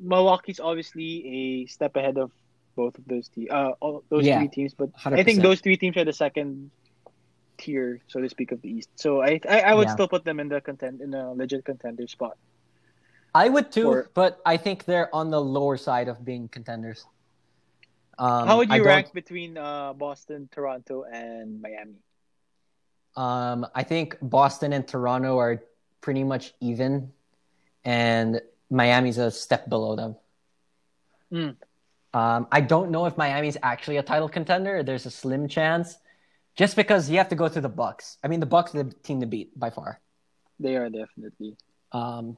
Milwaukee's obviously a step ahead of both of those te- uh all, those Yeah, three teams. But I 100%. think those three teams are the second tier, so to speak, of the East. So I I, I would Yeah. still put them in the content in a legit contender spot. I would too, Or- but I think they're on the lower side of being contenders. Um, How would you don't- rank between uh Boston, Toronto, and Miami? Um, I think Boston and Toronto are pretty much even, and Miami's a step below them. Hmm. Um, I don't know if Miami's actually a title contender. There's a slim chance, just because you have to go through the Bucks. I mean, the Bucks are the team to beat by far. They are definitely. Um,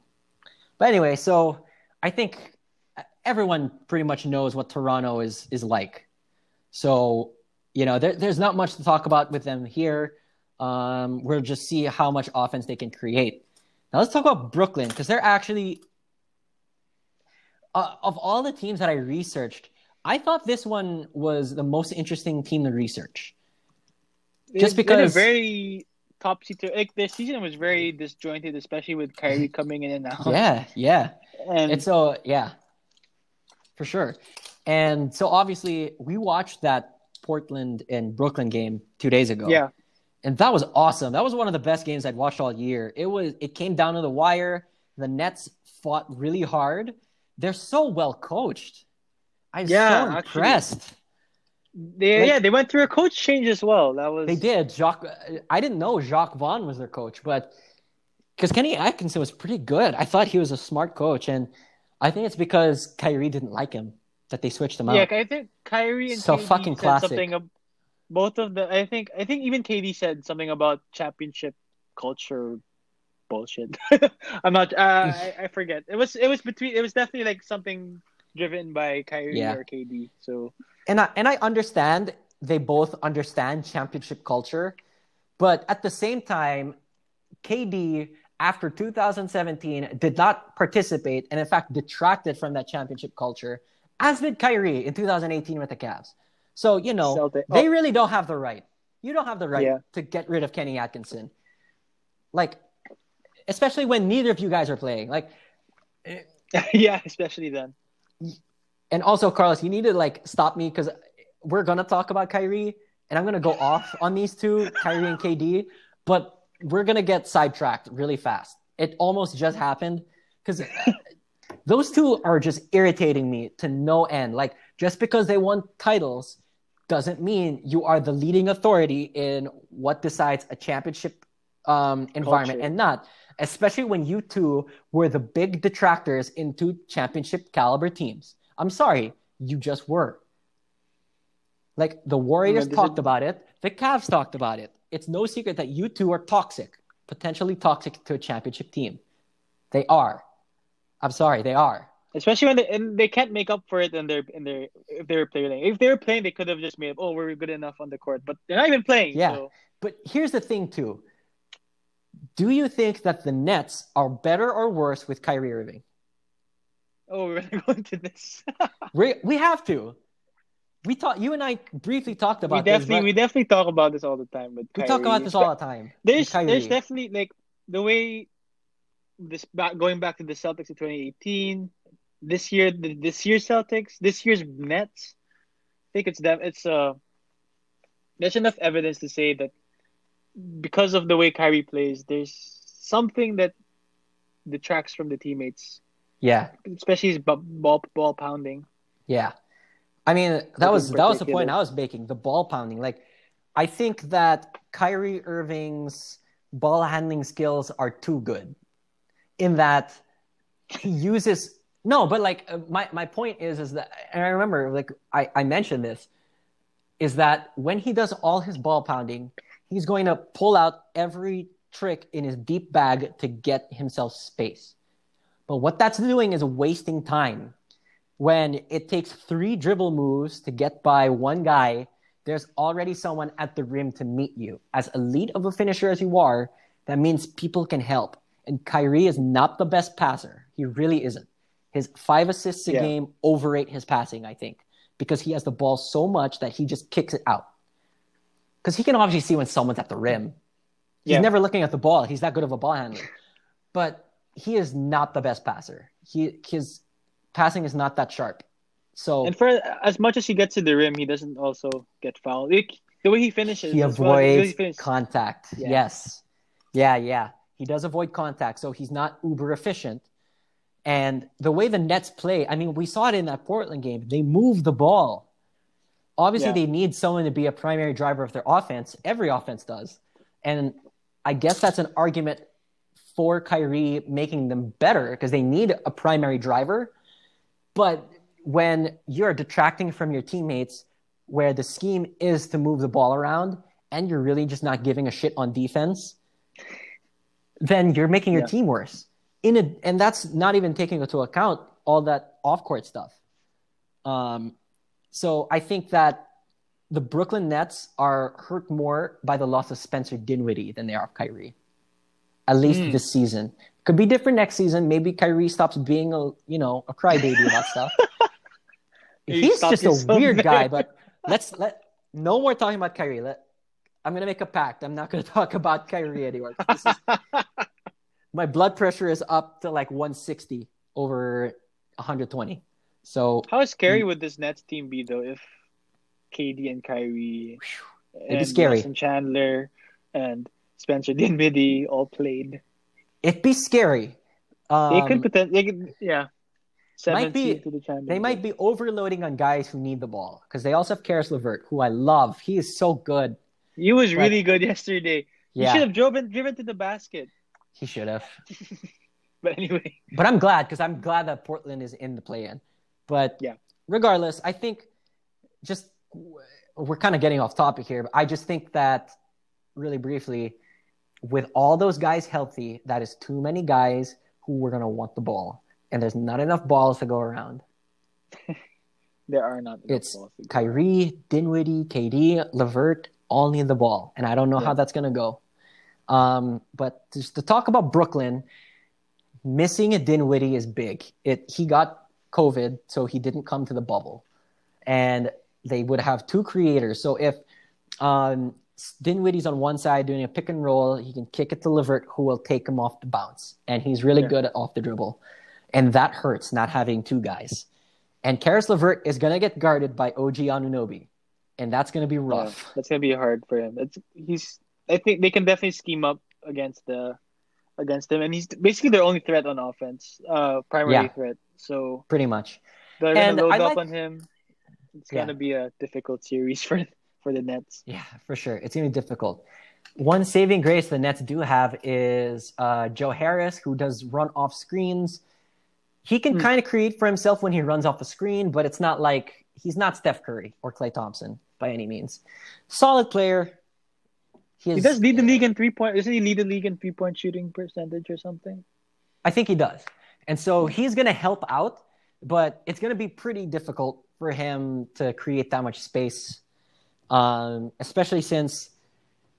but anyway, so I think everyone pretty much knows what Toronto is is like. So you know, there, there's not much to talk about with them here. Um, we'll just see how much offense they can create. Now let's talk about Brooklyn because they're actually uh, of all the teams that I researched, I thought this one was the most interesting team to research. Just because a very top seater. Like their season was very disjointed, especially with Kyrie coming in and out. Yeah, yeah. and so yeah, for sure. And so obviously we watched that Portland and Brooklyn game two days ago. yeah, and that was awesome. That was one of the best games I'd watched all year. It was. It came down to the wire. The Nets fought really hard. They're so well coached. I'm Yeah, so actually. They Like- yeah they went through a coach change as well. That was They did. Jacque. I didn't know Jacque Vaughn was their coach, but because Kenny Atkinson was pretty good, I thought he was a smart coach, and I think it's because Kyrie didn't like him that they switched him Yeah, out. Yeah, I think Kyrie and So KD fucking said classic. something. Ab- both of the I think I think even KD said something about championship culture bullshit. I'm not. Uh, I, I forget. It was it was between. It was definitely like something driven by Kyrie Yeah. or KD. So and I and I understand they both understand championship culture, but at the same time, KD after 2017 did not participate and in fact detracted from that championship culture, as did Kyrie in 2018 with the Cavs. So you know Celtic- they oh. really don't have the right. You don't have the right Yeah. to get rid of Kenny Atkinson, like especially when neither of you guys are playing. Like yeah, especially then. And also, Carlos, you need to like stop me because we're gonna talk about Kyrie, and I'm gonna go off on these two, Kyrie and KD, but we're gonna get sidetracked really fast. It almost just happened because those two are just irritating me to no end. Like just because they won titles doesn't mean you are the leading authority in what decides a championship um, environment Culture. and not. Especially when you two were the big detractors into championship caliber teams. I'm sorry, you just were. Like the Warriors talked is- about it, the Cavs talked about it. It's no secret that you two are toxic, potentially toxic to a championship team. They are. I'm sorry, they are. Especially when they and they can't make up for it in their in their if they were playing. If they were playing, they could have just made up. Oh, we're good enough on the court, but they're not even playing. Yeah. So. But here's the thing, too. Do you think that the Nets are better or worse with Kyrie Irving? Oh, we're gonna go into this. We we have to. We talked. You and I briefly talked we about definitely this. we definitely talk about this all the time. But we talk about this all the time. There's there's definitely like the way this back going back to the Celtics in 2018. This year, the, this year's Celtics, this year's Nets. I think it's them. It's uh, there's enough evidence to say that because of the way Kyrie plays, there's something that detracts from the teammates, yeah, especially his ball ball pounding. yeah. I mean, that was that was the point I was making. The ball pounding. Like, I think that Kyrie Irving's ball handling skills are too good in that he uses no, but like uh, my my point is is that and I remember like I I mentioned this is that when he does all his ball pounding, he's going to pull out every trick in his deep bag to get himself space. But what that's doing is wasting time. When it takes three dribble moves to get by one guy, there's already someone at the rim to meet you. As elite of a finisher as you are, that means people can help. And Kyrie is not the best passer. He really isn't. His five assists a Yeah. game overrate his passing, I think, because he has the ball so much that he just kicks it out. Because he can obviously see when someone's at the rim. He's Yeah. never looking at the ball. He's that good of a ball handler. But he is not the best passer. He his passing is not that sharp. So And for as much as he gets to the rim, he doesn't also get fouled. Like, the way he finishes, he as well, avoids he finishes- contact. Yeah. Yes. Yeah, yeah. He does avoid contact, so he's not uber efficient. And the way the Nets play, I mean, we saw it in that Portland game. They move the ball. Obviously, Yeah. they need someone to be a primary driver of their offense. Every offense does. And I guess that's an argument for Kyrie making them better because they need a primary driver. But when you're detracting from your teammates, where the scheme is to move the ball around and you're really just not giving a shit on defense, then you're making your Yeah. team worse. In a, and that's not even taking into account all that off court stuff. Um, so I think that the Brooklyn Nets are hurt more by the loss of Spencer Dinwiddie than they are of Kyrie. At least Mm. this season. Could be different next season. Maybe Kyrie stops being a you know a crybaby about stuff. He He's just a weird bad. guy. But let's let no more talking about Kyrie. Let I'm gonna make a pact. I'm not gonna talk about Kyrie anymore. Is- my blood pressure is up to like 160 over 120. So How scary would this Nets team be though if KD and Kyrie be and scary. Wilson Chandler and Spencer Dinwiddie all played? it'd be scary. Um, They could potentially, yeah. Might be- the. They might be overloading on guys who need the ball because they also have Caris Levert, who I love. He is so good. He was but- really good yesterday. He should have driven driven to the basket. he should have. But anyway, But I'm glad because I'm glad that Portland is in the play-in. But Yeah. regardless, I think just we're kind of getting off topic here. But I just think that really briefly, with all those guys healthy, that is too many guys who were gonna want the ball, and there's not enough balls to go around. there are not. It's balls. Kyrie, Dinwiddie, KD, Levert all need the ball, and I don't know Yeah. how that's gonna go. Um, but just to talk about Brooklyn, missing a Dinwiddie is big. It he got COVID, so he didn't come to the bubble, and they would have two creators. So if um, Dinwiddie's on one side doing a pick and roll, he can kick it to Levert, who will take him off the bounce, and he's really Yeah. good at off the dribble, and that hurts not having two guys. And Caris Levert is gonna get guarded by OG Anunoby, and that's gonna be Yeah, rough. that's gonna be hard for him. It's he's. I think they can definitely scheme up against the against him, and he's basically their only threat on offense, uh, primary Yeah. threat. So Pretty much. they're gonna load I up like- on him. It's Yeah. gonna be a difficult series for for the Nets. Yeah, for sure. It's gonna be difficult. One saving grace the Nets do have is uh, Joe Harris, who does run off screens. He can Hmm. kind of create for himself when he runs off the screen, but it's not like he's not Steph Curry or Klay Thompson by any means. Solid player. He does lead the league in three point. Doesn't he lead the league in three point shooting percentage or something? I think he does. And so he's going to help out, but it's going to be pretty difficult for him to create that much space, um, especially since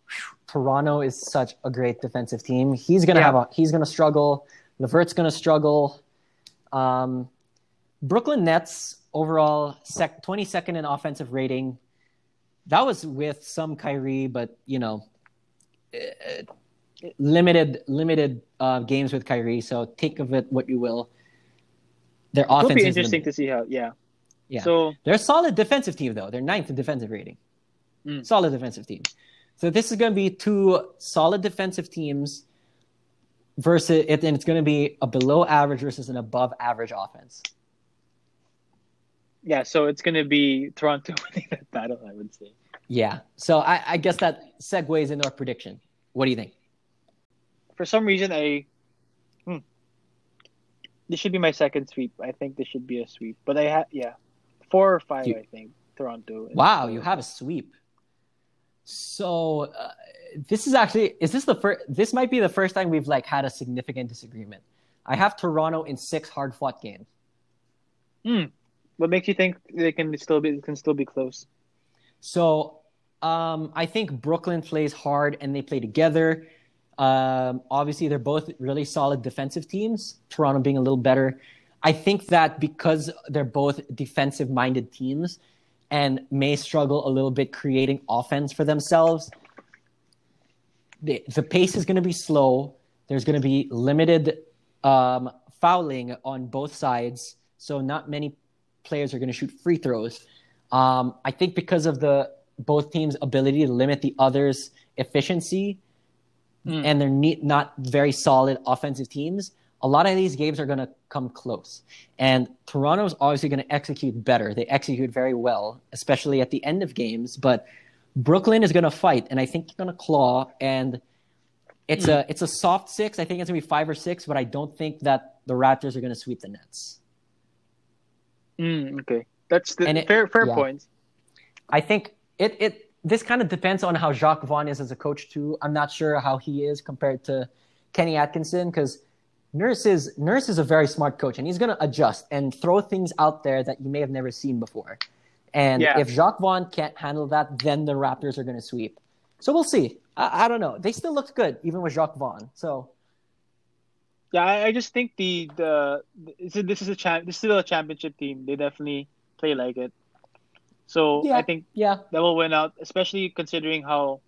whew, Toronto is such a great defensive team. He's going to Yeah. have a he's going to struggle. Levert's going to struggle. Um, Brooklyn Nets overall sec- 22nd in offensive rating. That was with some Kyrie, but you know, eh, limited limited uh, games with Kyrie. So take of it what you will. Their It'll be interesting limited. to see how. Yeah. Yeah. So They're a solid defensive team though. They're ninth in defensive rating. Mm. Solid defensive team. So this is going to be two solid defensive teams versus it, and it's going to be a below average versus an above average offense. yeah, so it's gonna be Toronto winning that battle. I would say. Yeah. So I, I guess that segues into our prediction. What do you think? For some reason I. Hmm, this should be my second sweep. I think this should be a sweep, but I had yeah, four or five. You- I think Toronto. Wow, you have a sweep. So uh, this is actually is this the first? This might be the first time we've like had a significant disagreement. I have Toronto in six hard fought games. Hmm. What makes you think they can still be can still be close? So um, I think Brooklyn plays hard and they play together. Um, obviously, they're both really solid defensive teams. Toronto being a little better. I think that because they're both defensive minded teams and may struggle a little bit creating offense for themselves, the, the pace is going to be slow. There's going to be limited um, fouling on both sides. So, not many players are going to shoot free throws. Um, I think because of the both teams' ability to limit the other's efficiency Mm. and they're ne- not very solid offensive teams, a lot of these games are going to come close. And Toronto's obviously going to execute better. They execute very well, especially at the end of games. But Brooklyn is going to fight, and I think they're going to claw. And it's a it's a soft six. I think it's going to be five or six, but I don't think that the Raptors are going to sweep the Nets. Mm, okay, that's the it- fair fair yeah. points. I think it it this kind of depends on how Jacque Vaughn is as a coach too. I'm not sure how he is compared to Kenny Atkinson because Nurse is Nurse is a very smart coach and he's going to adjust and throw things out there that you may have never seen before. And Yeah. if Jacque Vaughn can't handle that, then the Raptors are going to sweep. So we'll see. I, I don't know. They still looked good even with Jacque Vaughn. So Yeah, I, I just think the the this is- this is a champ. This is still a championship team. They definitely play like it. So Yeah. I think yeah, that will win out, especially considering how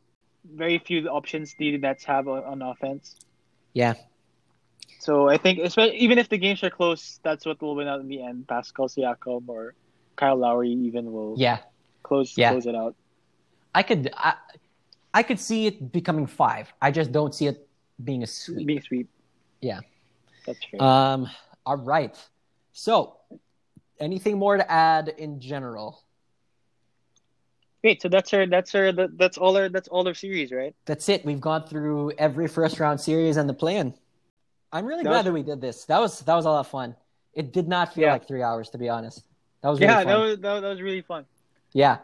very few options the Nets have on, on offense. yeah, So I think, especially even if the games are close, that's what will win out in the end. Pascal Siakam or Kyle Lowry even will yeah. close Yeah. close it out. I could I, I could see it becoming five. I just don't see it being a sweep. Being sweep. Yeah. That's fair. Um, all right. So, anything more to add in general? Wait, so that's our that's our that's all our that's all our series, right? That's it. We've gone through every first round series and the plan. I'm really That glad was- that we did this. That was that was a lot of fun. It did not feel Yeah. like three hours, to be honest. That was really yeah, fun. that was, that was that was really fun. Yeah.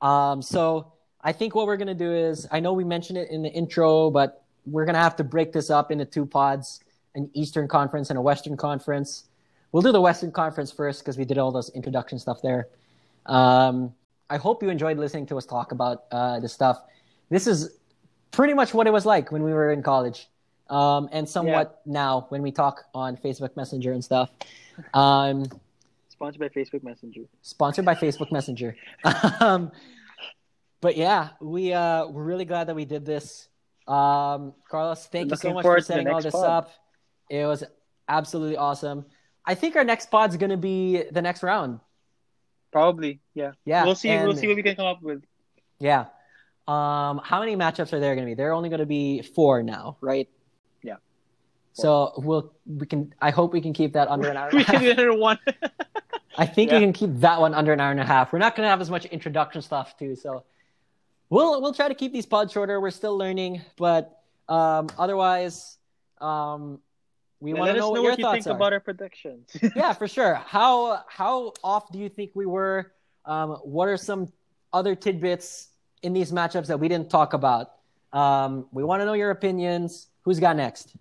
Um, so I think what we're gonna do is I know we mentioned it in the intro, but we're gonna have to break this up into two pods, an Eastern Conference and a Western Conference. We'll do the Western Conference first because we did all those introduction stuff there. Um, I hope you enjoyed listening to us talk about uh, this stuff. This is pretty much what it was like when we were in college, um, and somewhat now when we talk on Facebook Messenger and stuff. Um, Sponsored by Facebook Messenger. sponsored by Facebook Messenger. um, but yeah, we uh, we're really glad that we did this. Um, Carlos, thank you so much for setting all this pod. up. It was absolutely awesome. I think our next pod's going to be the next round. Probably, yeah. Yeah, we'll see. We'll see what we can come up with. Yeah. Um, how many matchups are there going to be? There are only going to be four now, right? Yeah. So we'll we can. I hope we can keep that under an hour. We can do another one. I think Yeah. we can keep that one under an hour and a half. We're not going to have as much introduction stuff too, so we'll we'll try to keep these pods shorter. We're still learning, but um, otherwise, um, we want to know know what your what you think are. about our predictions. yeah, for sure. How how off do you think we were? Um, what are some other tidbits in these matchups that we didn't talk about? Um, we want to know your opinions. Who's got next?